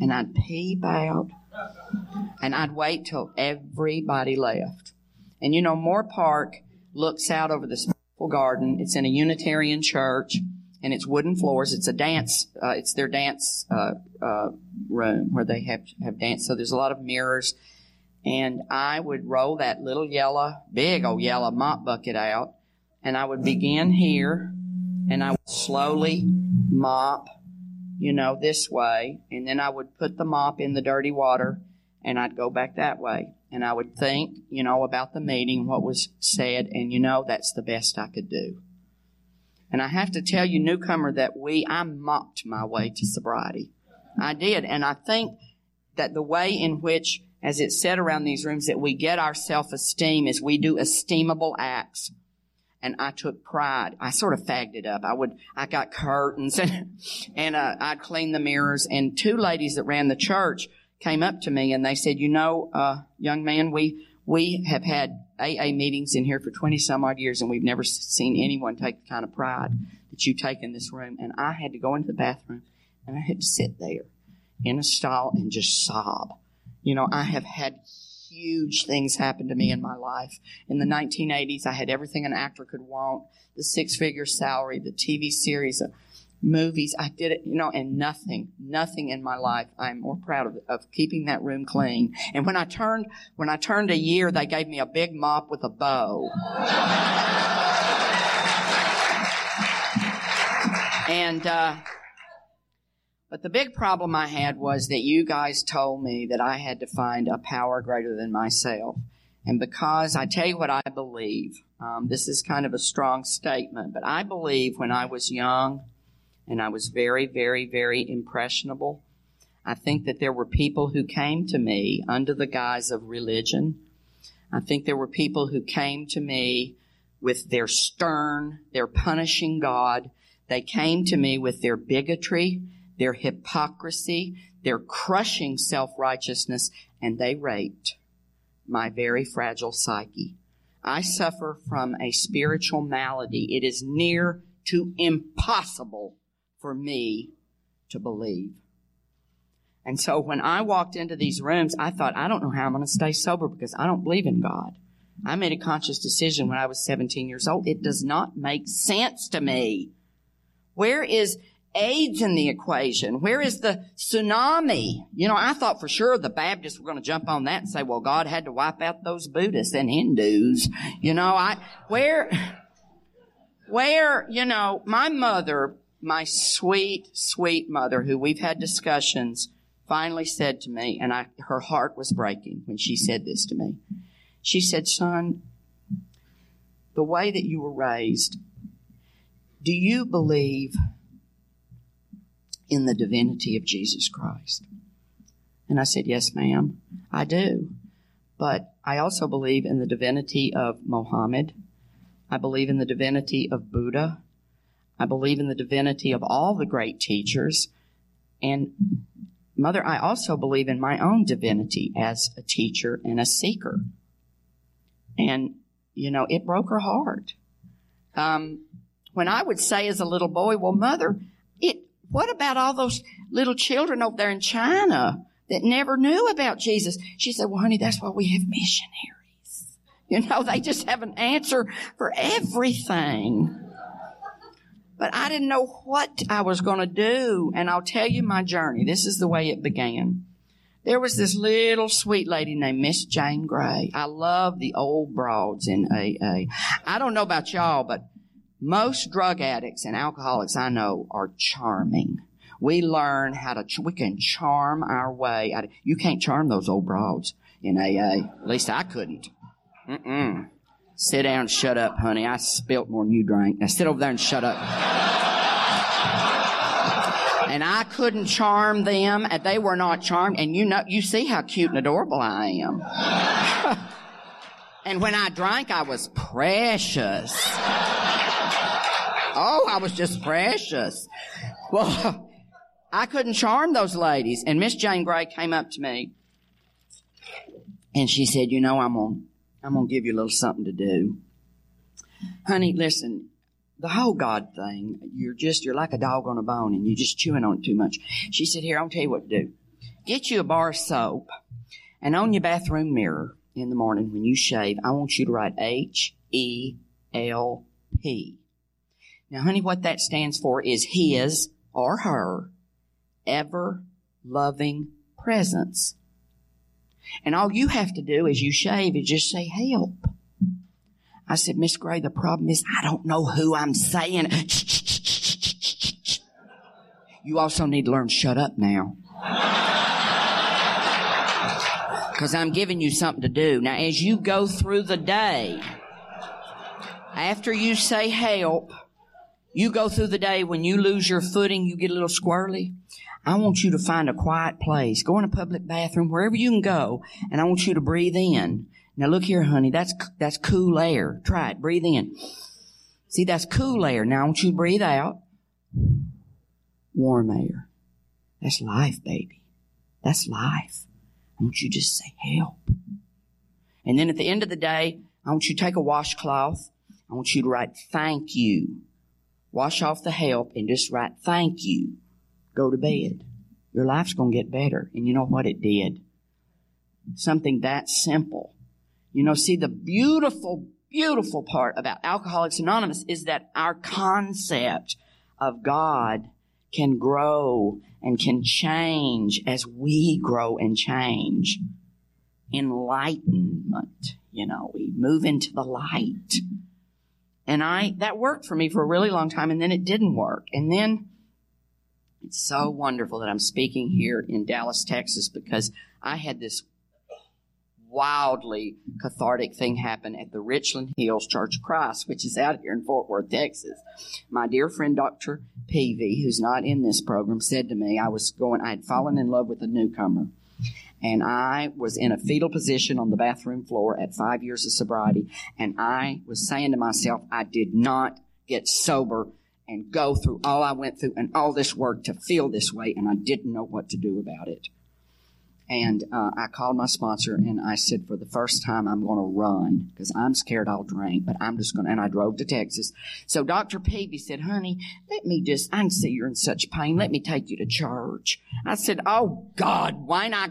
and I'd peep out and I'd wait till everybody left. And you know, Moorpark looks out over this beautiful garden. It's in a Unitarian church and it's wooden floors. It's a dance, uh, it's their dance, uh, uh, room where they have, have dance. So there's a lot of mirrors. And I would roll that little yellow, big old yellow mop bucket out and I would begin here and I would slowly mop, you know, this way, and then I would put the mop in the dirty water and I'd go back that way. And I would think, you know, about the meeting, what was said, and you know, that's the best I could do. And I have to tell you, newcomer, that we, I mopped my way to sobriety. I did. And I think that the way in which, as it's said around these rooms, that we get our self-esteem is we do esteemable acts and I took pride. I sort of fagged it up. I would, I got curtains and, and, uh, I'd clean the mirrors and two ladies that ran the church came up to me and they said, you know, uh, young man, we, We have had AA meetings in here for 20 some odd years and we've never seen anyone take the kind of pride that you take in this room. And I had to go into the bathroom and I had to sit there in a stall and just sob. You know, I have had huge things happened to me in my life. In the 1980s, I had everything an actor could want the six figure salary, the TV series, the movies. I did it, you know, and nothing, nothing in my life. I'm more proud of, of keeping that room clean. And when I turned, when I turned a year, they gave me a big mop with a bow. and, uh, but the big problem I had was that you guys told me that I had to find a power greater than myself. And because I tell you what I believe, um, this is kind of a strong statement, but I believe when I was young and I was very, very, very impressionable, I think that there were people who came to me under the guise of religion. I think there were people who came to me with their stern, their punishing God. They came to me with their bigotry their hypocrisy, their crushing self-righteousness, and they raped my very fragile psyche. I suffer from a spiritual malady. It is near to impossible for me to believe. And so when I walked into these rooms, I thought, I don't know how I'm going to stay sober because I don't believe in God. I made a conscious decision when I was 17 years old. It does not make sense to me. Where is AIDS in the equation? Where is the tsunami? You know, I thought for sure the Baptists were going to jump on that and say, well, God had to wipe out those Buddhists and Hindus. You know, I, where, where, you know, my mother, my sweet, sweet mother, who we've had discussions, finally said to me, and I, her heart was breaking when she said this to me. She said, son, the way that you were raised, do you believe in the divinity of Jesus Christ? And I said, Yes, ma'am, I do. But I also believe in the divinity of Mohammed. I believe in the divinity of Buddha. I believe in the divinity of all the great teachers. And Mother, I also believe in my own divinity as a teacher and a seeker. And, you know, it broke her heart. Um, when I would say as a little boy, well, Mother, what about all those little children over there in China that never knew about Jesus? She said, well, honey, that's why we have missionaries. You know, they just have an answer for everything. But I didn't know what I was going to do. And I'll tell you my journey. This is the way it began. There was this little sweet lady named Miss Jane Gray. I love the old broads in AA. I don't know about y'all, but most drug addicts and alcoholics I know are charming. We learn how to, we can charm our way out. Of, you can't charm those old broads in AA. At least I couldn't. Mm-mm. Sit down shut up, honey. I spilt more than you drank. Now sit over there and shut up. and I couldn't charm them, and they were not charmed. And you know, you see how cute and adorable I am. and when I drank, I was precious. Oh, I was just precious. Well, I couldn't charm those ladies. And Miss Jane Gray came up to me and she said, you know, I'm gonna, I'm gonna give you a little something to do. Honey, listen, the whole God thing, you're just, you're like a dog on a bone and you're just chewing on it too much. She said, here, I'll tell you what to do. Get you a bar of soap and on your bathroom mirror in the morning when you shave, I want you to write H E L P. Now, honey, what that stands for is his or her ever loving presence. And all you have to do as you shave is just say, help. I said, Miss Gray, the problem is I don't know who I'm saying. You also need to learn shut up now. Cause I'm giving you something to do. Now, as you go through the day, after you say help, you go through the day when you lose your footing, you get a little squirrely. I want you to find a quiet place. Go in a public bathroom, wherever you can go, and I want you to breathe in. Now look here, honey, that's, that's cool air. Try it. Breathe in. See, that's cool air. Now I want you to breathe out. Warm air. That's life, baby. That's life. I want you to just say help. And then at the end of the day, I want you to take a washcloth. I want you to write thank you. Wash off the help and just write thank you. Go to bed. Your life's going to get better. And you know what it did? Something that simple. You know, see the beautiful, beautiful part about Alcoholics Anonymous is that our concept of God can grow and can change as we grow and change. Enlightenment, you know, we move into the light. And I, that worked for me for a really long time and then it didn't work. And then it's so wonderful that I'm speaking here in Dallas, Texas because I had this wildly cathartic thing happen at the Richland Hills Church of Christ, which is out here in Fort Worth, Texas. My dear friend Dr. Peavy, who's not in this program, said to me, I was going, I had fallen in love with a newcomer. And I was in a fetal position on the bathroom floor at five years of sobriety. And I was saying to myself, I did not get sober and go through all I went through and all this work to feel this way. And I didn't know what to do about it. And uh, I called my sponsor and I said, for the first time, I'm going to run because I'm scared I'll drink, but I'm just going to. And I drove to Texas. So Dr. Peavy said, honey, let me just, I can see you're in such pain. Let me take you to church. I said, oh God, why not?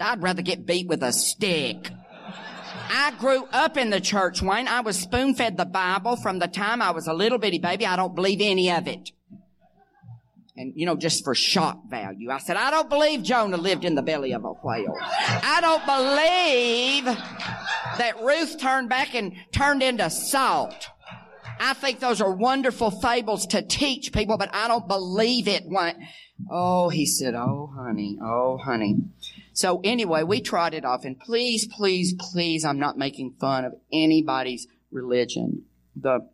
I'd rather get beat with a stick. I grew up in the church, Wayne. I was spoon fed the Bible from the time I was a little bitty baby. I don't believe any of it and you know, just for shock value. I said, I don't believe Jonah lived in the belly of a whale. I don't believe that Ruth turned back and turned into salt. I think those are wonderful fables to teach people, but I don't believe it. Oh, he said, oh, honey, oh, honey. So anyway, we trotted off and please, please, please, I'm not making fun of anybody's religion. The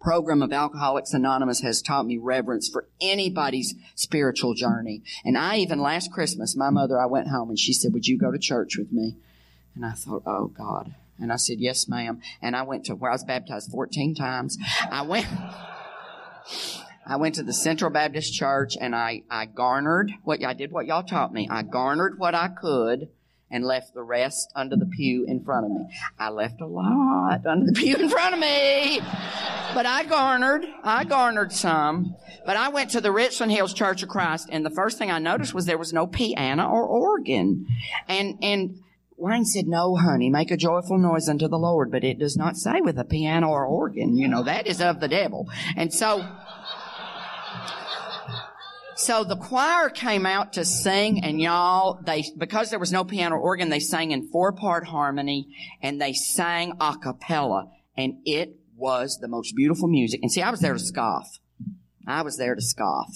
program of Alcoholics Anonymous has taught me reverence for anybody's spiritual journey. And I even last Christmas, my mother, I went home and she said, would you go to church with me? And I thought, oh God. And I said, yes, ma'am. And I went to where I was baptized 14 times. I went, I went to the Central Baptist Church and I, I garnered what I did what y'all taught me. I garnered what I could and left the rest under the pew in front of me. I left a lot under the pew in front of me. But I garnered, I garnered some. But I went to the Richland Hills Church of Christ and the first thing I noticed was there was no piano or organ. And, and Wayne said, no, honey, make a joyful noise unto the Lord, but it does not say with a piano or organ. You know, that is of the devil. And so, so the choir came out to sing and y'all, they, because there was no piano or organ, they sang in four part harmony and they sang a cappella and it was the most beautiful music. And see, I was there to scoff. I was there to scoff.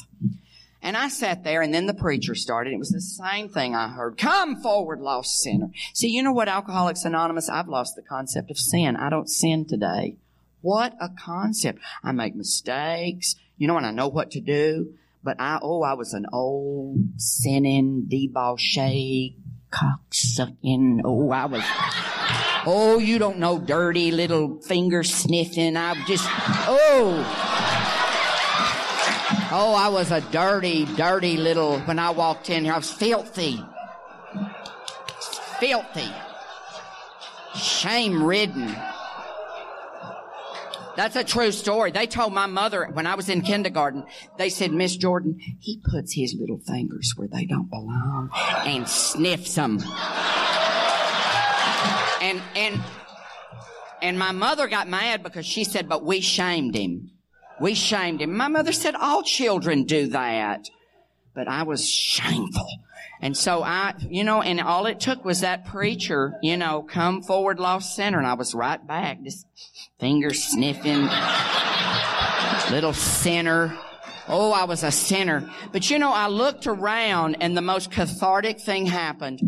And I sat there and then the preacher started. It was the same thing I heard. Come forward, lost sinner. See, you know what Alcoholics Anonymous? I've lost the concept of sin. I don't sin today. What a concept. I make mistakes. You know, and I know what to do. But I, oh, I was an old sinning, debauchee, cocksucking. Oh, I was, oh, you don't know dirty little finger sniffing. I just, oh. Oh, I was a dirty, dirty little, when I walked in here, I was filthy. Filthy. Shame ridden. That's a true story. They told my mother when I was in kindergarten, they said, Miss Jordan, he puts his little fingers where they don't belong and sniffs them. And, and, and my mother got mad because she said, but we shamed him. We shamed him. My mother said, all children do that. But I was shameful. And so I, you know, and all it took was that preacher, you know, come forward, lost sinner, and I was right back, just finger sniffing, little sinner. Oh, I was a sinner. But you know, I looked around and the most cathartic thing happened.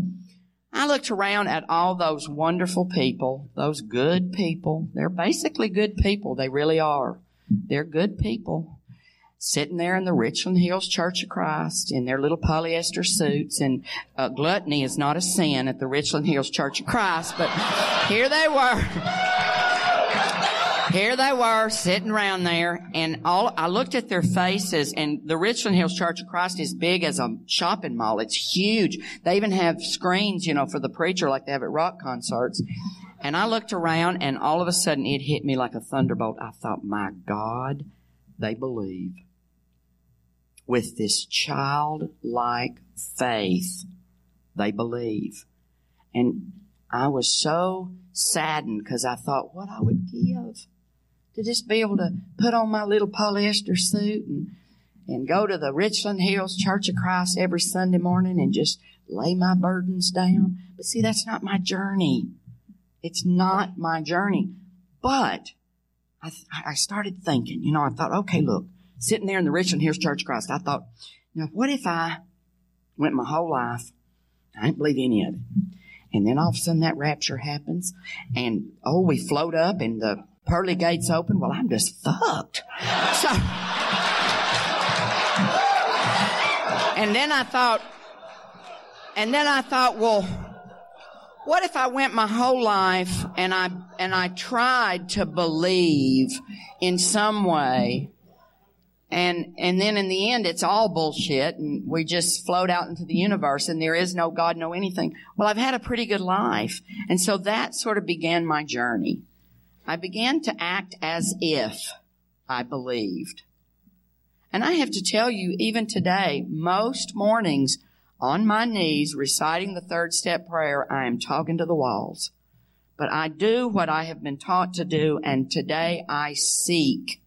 I looked around at all those wonderful people, those good people. They're basically good people. They really are. They're good people sitting there in the Richland Hills Church of Christ in their little polyester suits. And uh, gluttony is not a sin at the Richland Hills Church of Christ, but here they were. here they were sitting around there and all, I looked at their faces and the Richland Hills Church of Christ is big as a shopping mall. It's huge. They even have screens, you know, for the preacher like they have at rock concerts. And I looked around and all of a sudden it hit me like a thunderbolt. I thought, my God, they believe. With this childlike faith, they believe. And I was so saddened because I thought what I would give to just be able to put on my little polyester suit and, and go to the Richland Hills Church of Christ every Sunday morning and just lay my burdens down. But see, that's not my journey. It's not my journey. But I, I started thinking, you know, I thought, okay, look, sitting there in the Richland Hills Church of Christ, I thought, know, what if I went my whole life, I didn't believe any of it. And then all of a sudden that rapture happens and oh, we float up and the pearly gates open. Well, I'm just fucked. So, and then I thought, and then I thought, well, what if I went my whole life and I, and I tried to believe in some way and, and then in the end, it's all bullshit and we just float out into the universe and there is no God, no anything. Well, I've had a pretty good life. And so that sort of began my journey. I began to act as if I believed. And I have to tell you, even today, most mornings on my knees reciting the third step prayer, I am talking to the walls. But I do what I have been taught to do, and today I seek.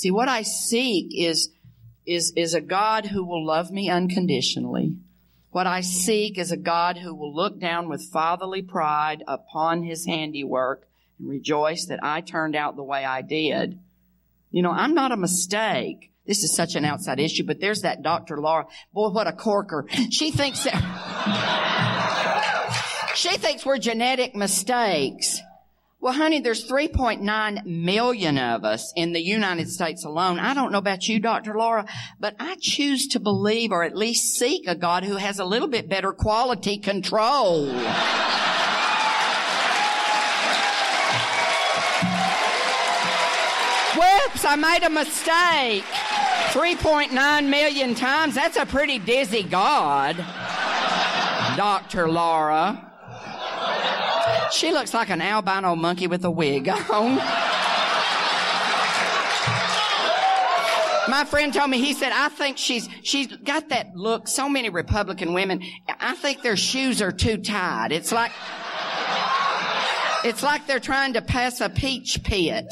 See, what I seek is, is, is a God who will love me unconditionally. What I seek is a God who will look down with fatherly pride upon his handiwork and rejoice that I turned out the way I did. You know, I'm not a mistake. This is such an outside issue, but there's that Dr. Laura. Boy, what a corker. She thinks that, she thinks we're genetic mistakes. Well, honey, there's 3.9 million of us in the United States alone. I don't know about you, Dr. Laura, but I choose to believe or at least seek a God who has a little bit better quality control. Whoops, I made a mistake. 3.9 million times. That's a pretty dizzy God. Dr. Laura. She looks like an albino monkey with a wig oh, on. My friend told me, he said, I think she's, she's got that look. So many Republican women, I think their shoes are too tight. It's like, it's like they're trying to pass a peach pit.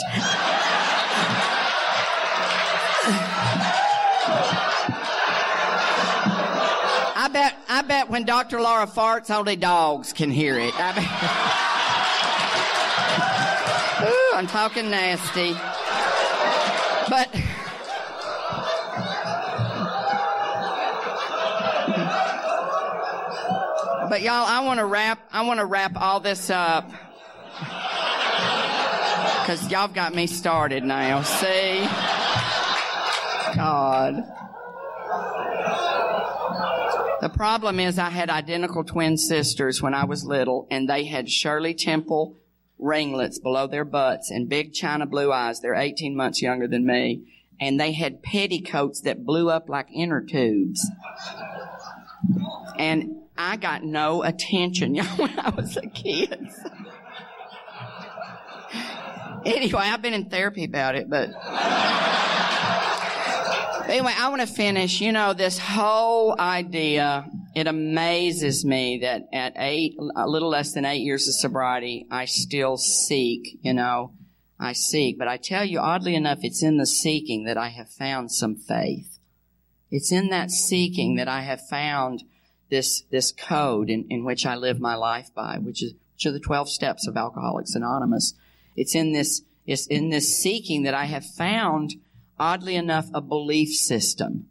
I bet, I bet when Dr. Laura farts, only dogs can hear it. I bet. I'm talking nasty. But, but y'all, I want to wrap, I want to wrap all this up. Cause y'all got me started now. See? God. The problem is I had identical twin sisters when I was little and they had Shirley Temple ringlets below their butts and big china blue eyes. They're 18 months younger than me. And they had petticoats that blew up like inner tubes. And I got no attention when I was a kid. anyway, I've been in therapy about it, but anyway, I want to finish. You know, this whole idea, it amazes me that at eight, a little less than eight years of sobriety, I still seek, you know, I seek. But I tell you, oddly enough, it's in the seeking that I have found some faith. It's in that seeking that I have found this, this code in, in which I live my life by, which is, which are the 12 steps of Alcoholics Anonymous. It's in this, it's in this seeking that I have found oddly enough, a belief system.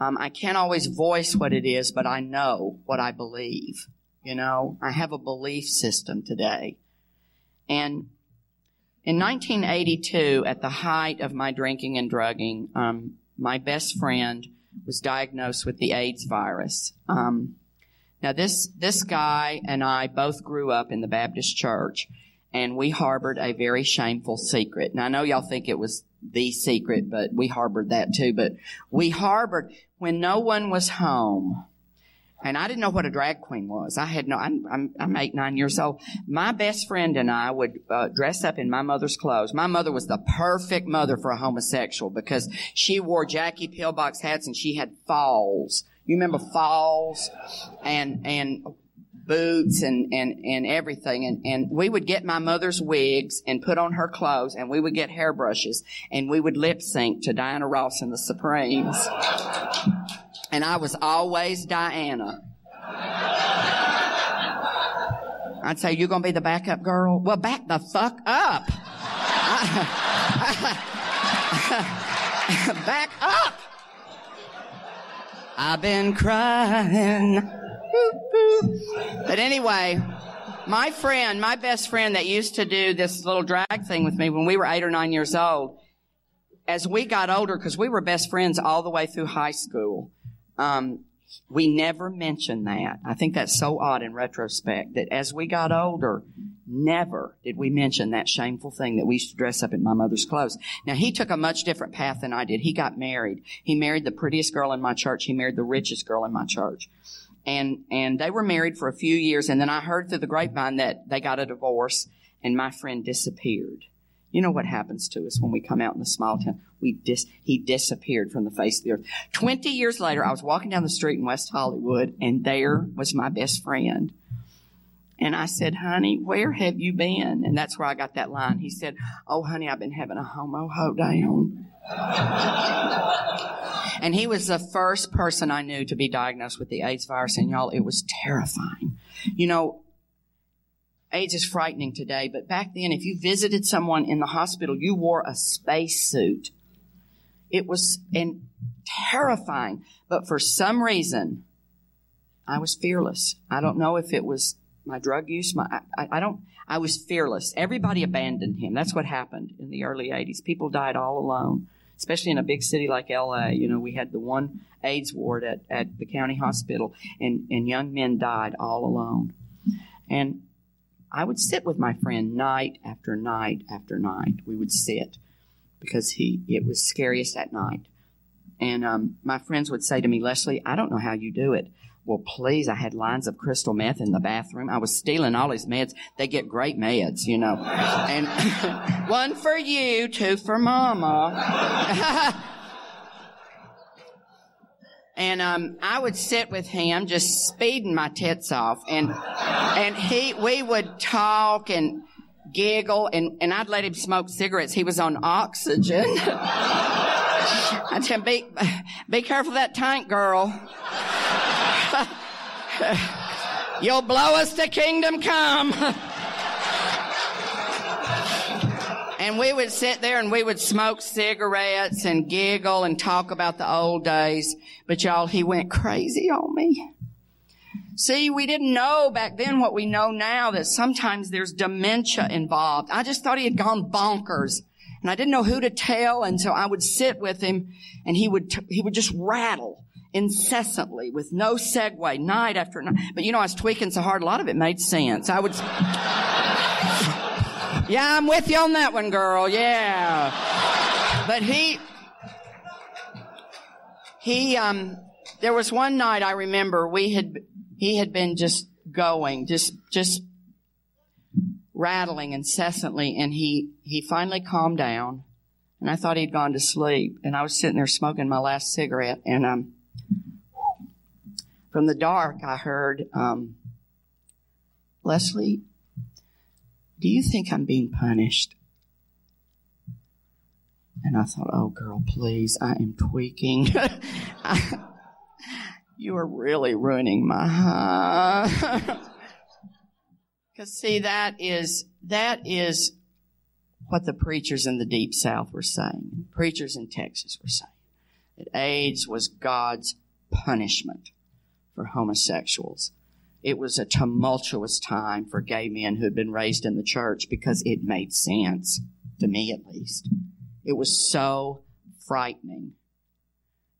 Um, I can't always voice what it is, but I know what I believe. You know, I have a belief system today. And in 1982, at the height of my drinking and drugging, um, my best friend was diagnosed with the AIDS virus. Um, now, this this guy and I both grew up in the Baptist church, and we harbored a very shameful secret. And I know y'all think it was the secret, but we harbored that too. But we harbored when no one was home. And I didn't know what a drag queen was. I had no, I'm, I'm, I'm eight, nine years old. My best friend and I would uh, dress up in my mother's clothes. My mother was the perfect mother for a homosexual because she wore Jackie pillbox hats and she had falls. You remember falls and, and boots mm-hmm. and, and, and everything. And, and we would get my mother's wigs and put on her clothes and we would get hairbrushes and we would lip sync to Diana Ross and the Supremes. And I was always Diana. I'd say, you're gonna be the backup girl? Well, back the fuck up. back up. I've been crying. But anyway, my friend, my best friend that used to do this little drag thing with me when we were eight or nine years old, as we got older, because we were best friends all the way through high school, um, we never mentioned that. I think that's so odd in retrospect that as we got older, never did we mention that shameful thing that we used to dress up in my mother's clothes. Now he took a much different path than I did. He got married. He married the prettiest girl in my church. He married the richest girl in my church. And, and they were married for a few years. And then I heard through the grapevine that they got a divorce and my friend disappeared. You know what happens to us when we come out in the small town? We dis- he disappeared from the face of the earth. Twenty years later, I was walking down the street in West Hollywood, and there was my best friend. And I said, honey, where have you been? And that's where I got that line. He said, oh, honey, I've been having a homo hoedown. and he was the first person I knew to be diagnosed with the AIDS virus. And y'all, it was terrifying. You know, AIDS is frightening today, but back then, if you visited someone in the hospital, you wore a spacesuit. It was and terrifying, but for some reason, I was fearless. I don't know if it was my drug use. My I, I don't. I was fearless. Everybody abandoned him. That's what happened in the early '80s. People died all alone, especially in a big city like LA. You know, we had the one AIDS ward at, at the county hospital, and and young men died all alone. And I would sit with my friend night after night after night. We would sit because he it was scariest at night. And um, my friends would say to me, Leslie, I don't know how you do it. Well, please, I had lines of crystal meth in the bathroom. I was stealing all his meds. They get great meds, you know. And one for you, two for mama. and um, I would sit with him, just speeding my tits off, and and he, we would talk and giggle, and and I'd let him smoke cigarettes. He was on oxygen. I him, be be careful that tank, girl. You'll blow us to kingdom come. and we would sit there and we would smoke cigarettes and giggle and talk about the old days. But y'all, he went crazy on me. See, we didn't know back then what we know now that sometimes there's dementia involved. I just thought he had gone bonkers and I didn't know who to tell. And so I would sit with him and he would, t- he would just rattle incessantly with no segue night after night. But you know, I was tweaking so hard, a lot of it made sense. I would, yeah, I'm with you on that one, girl. Yeah. But he, he, um, there was one night I remember we had, he had been just going, just, just rattling incessantly and he, he finally calmed down and I thought he'd gone to sleep and I was sitting there smoking my last cigarette and, um, from the dark I heard, um, Leslie, do you think I'm being punished? And I thought, oh, girl, please, I am tweaking. you are really ruining my. Because see, that is, that is what the preachers in the deep south were saying. Preachers in Texas were saying. That AIDS was God's punishment for homosexuals. It was a tumultuous time for gay men who had been raised in the church because it made sense, to me at least. It was so frightening.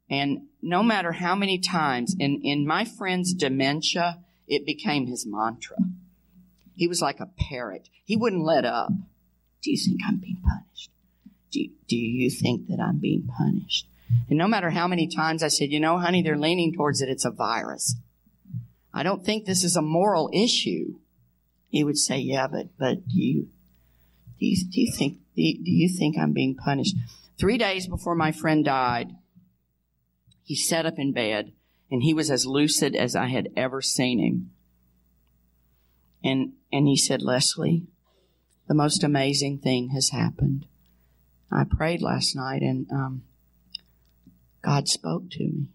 And no matter how many times, in, in my friend's dementia, it became his mantra. He was like a parrot. He wouldn't let up. Do you think I'm being punished? Do, do you think that I'm being punished? And no matter how many times I said, you know, honey, they're leaning towards it. It's a virus. I don't think this is a moral issue. He would say, yeah, but, but do you, do you, do you think, do you, do you think I'm being punished? Three days before my friend died, he sat up in bed and he was as lucid as I had ever seen him. And, and he said, Leslie, the most amazing thing has happened. I prayed last night and, um, God spoke to me.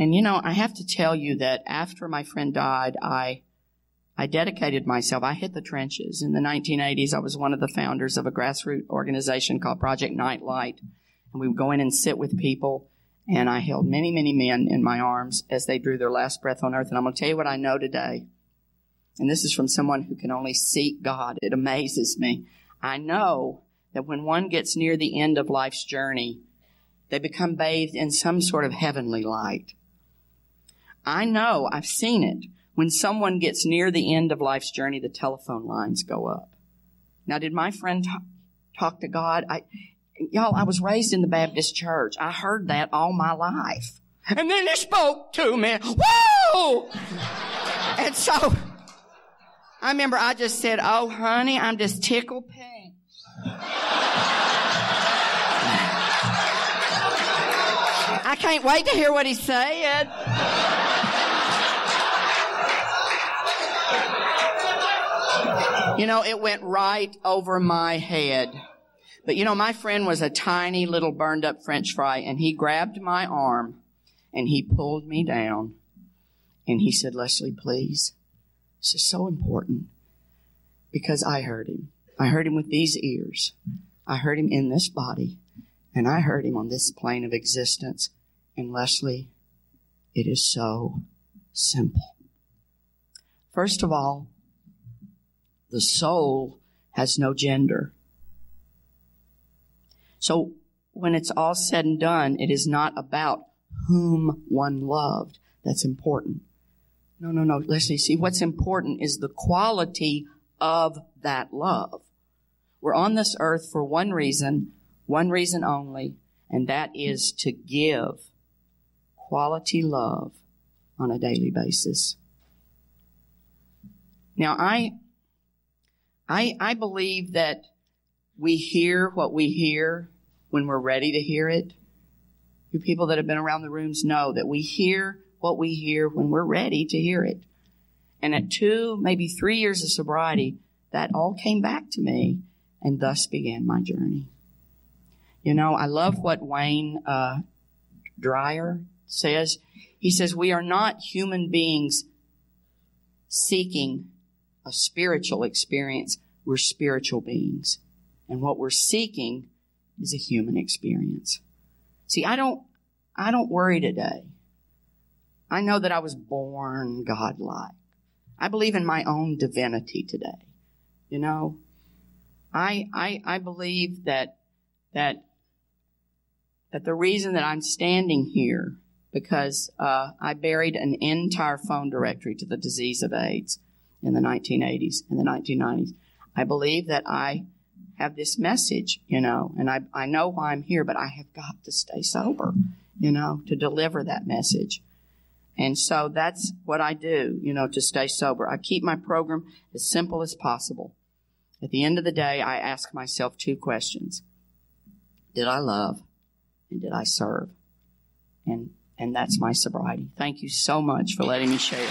And you know, I have to tell you that after my friend died, I, I dedicated myself. I hit the trenches. In the 1980s, I was one of the founders of a grassroots organization called Project Nightlight. And we would go in and sit with people. And I held many, many men in my arms as they drew their last breath on earth. And I'm going to tell you what I know today. And this is from someone who can only seek God. It amazes me. I know that when one gets near the end of life's journey, they become bathed in some sort of heavenly light. I know, I've seen it. When someone gets near the end of life's journey, the telephone lines go up. Now, did my friend talk, talk to God? I, y'all, I was raised in the Baptist church. I heard that all my life. And then he spoke to me. Whoa! and so, I remember I just said, Oh, honey, I'm just tickled pink. I can't wait to hear what he said. You know, it went right over my head. But you know, my friend was a tiny little burned up french fry and he grabbed my arm and he pulled me down and he said, Leslie, please. This is so important because I heard him. I heard him with these ears. I heard him in this body and I heard him on this plane of existence. And Leslie, it is so simple. First of all, the soul has no gender. So when it's all said and done, it is not about whom one loved. That's important. No, no, no. Listen, see, see, what's important is the quality of that love. We're on this earth for one reason, one reason only, and that is to give quality love on a daily basis. Now, I, I, I believe that we hear what we hear when we're ready to hear it. You people that have been around the rooms know that we hear what we hear when we're ready to hear it. And at two, maybe three years of sobriety, that all came back to me and thus began my journey. You know, I love what Wayne uh, Dyer says. He says, We are not human beings seeking a spiritual experience. We're spiritual beings. And what we're seeking is a human experience. See, I don't, I don't worry today. I know that I was born godlike. I believe in my own divinity today. You know, I, I, I believe that, that, that the reason that I'm standing here because uh, I buried an entire phone directory to the disease of AIDS in the 1980s and the 1990s. I believe that I have this message, you know, and I, I know why I'm here, but I have got to stay sober, you know, to deliver that message. And so that's what I do, you know, to stay sober. I keep my program as simple as possible. At the end of the day, I ask myself two questions. Did I love and did I serve? And, and that's my sobriety. Thank you so much for letting me share.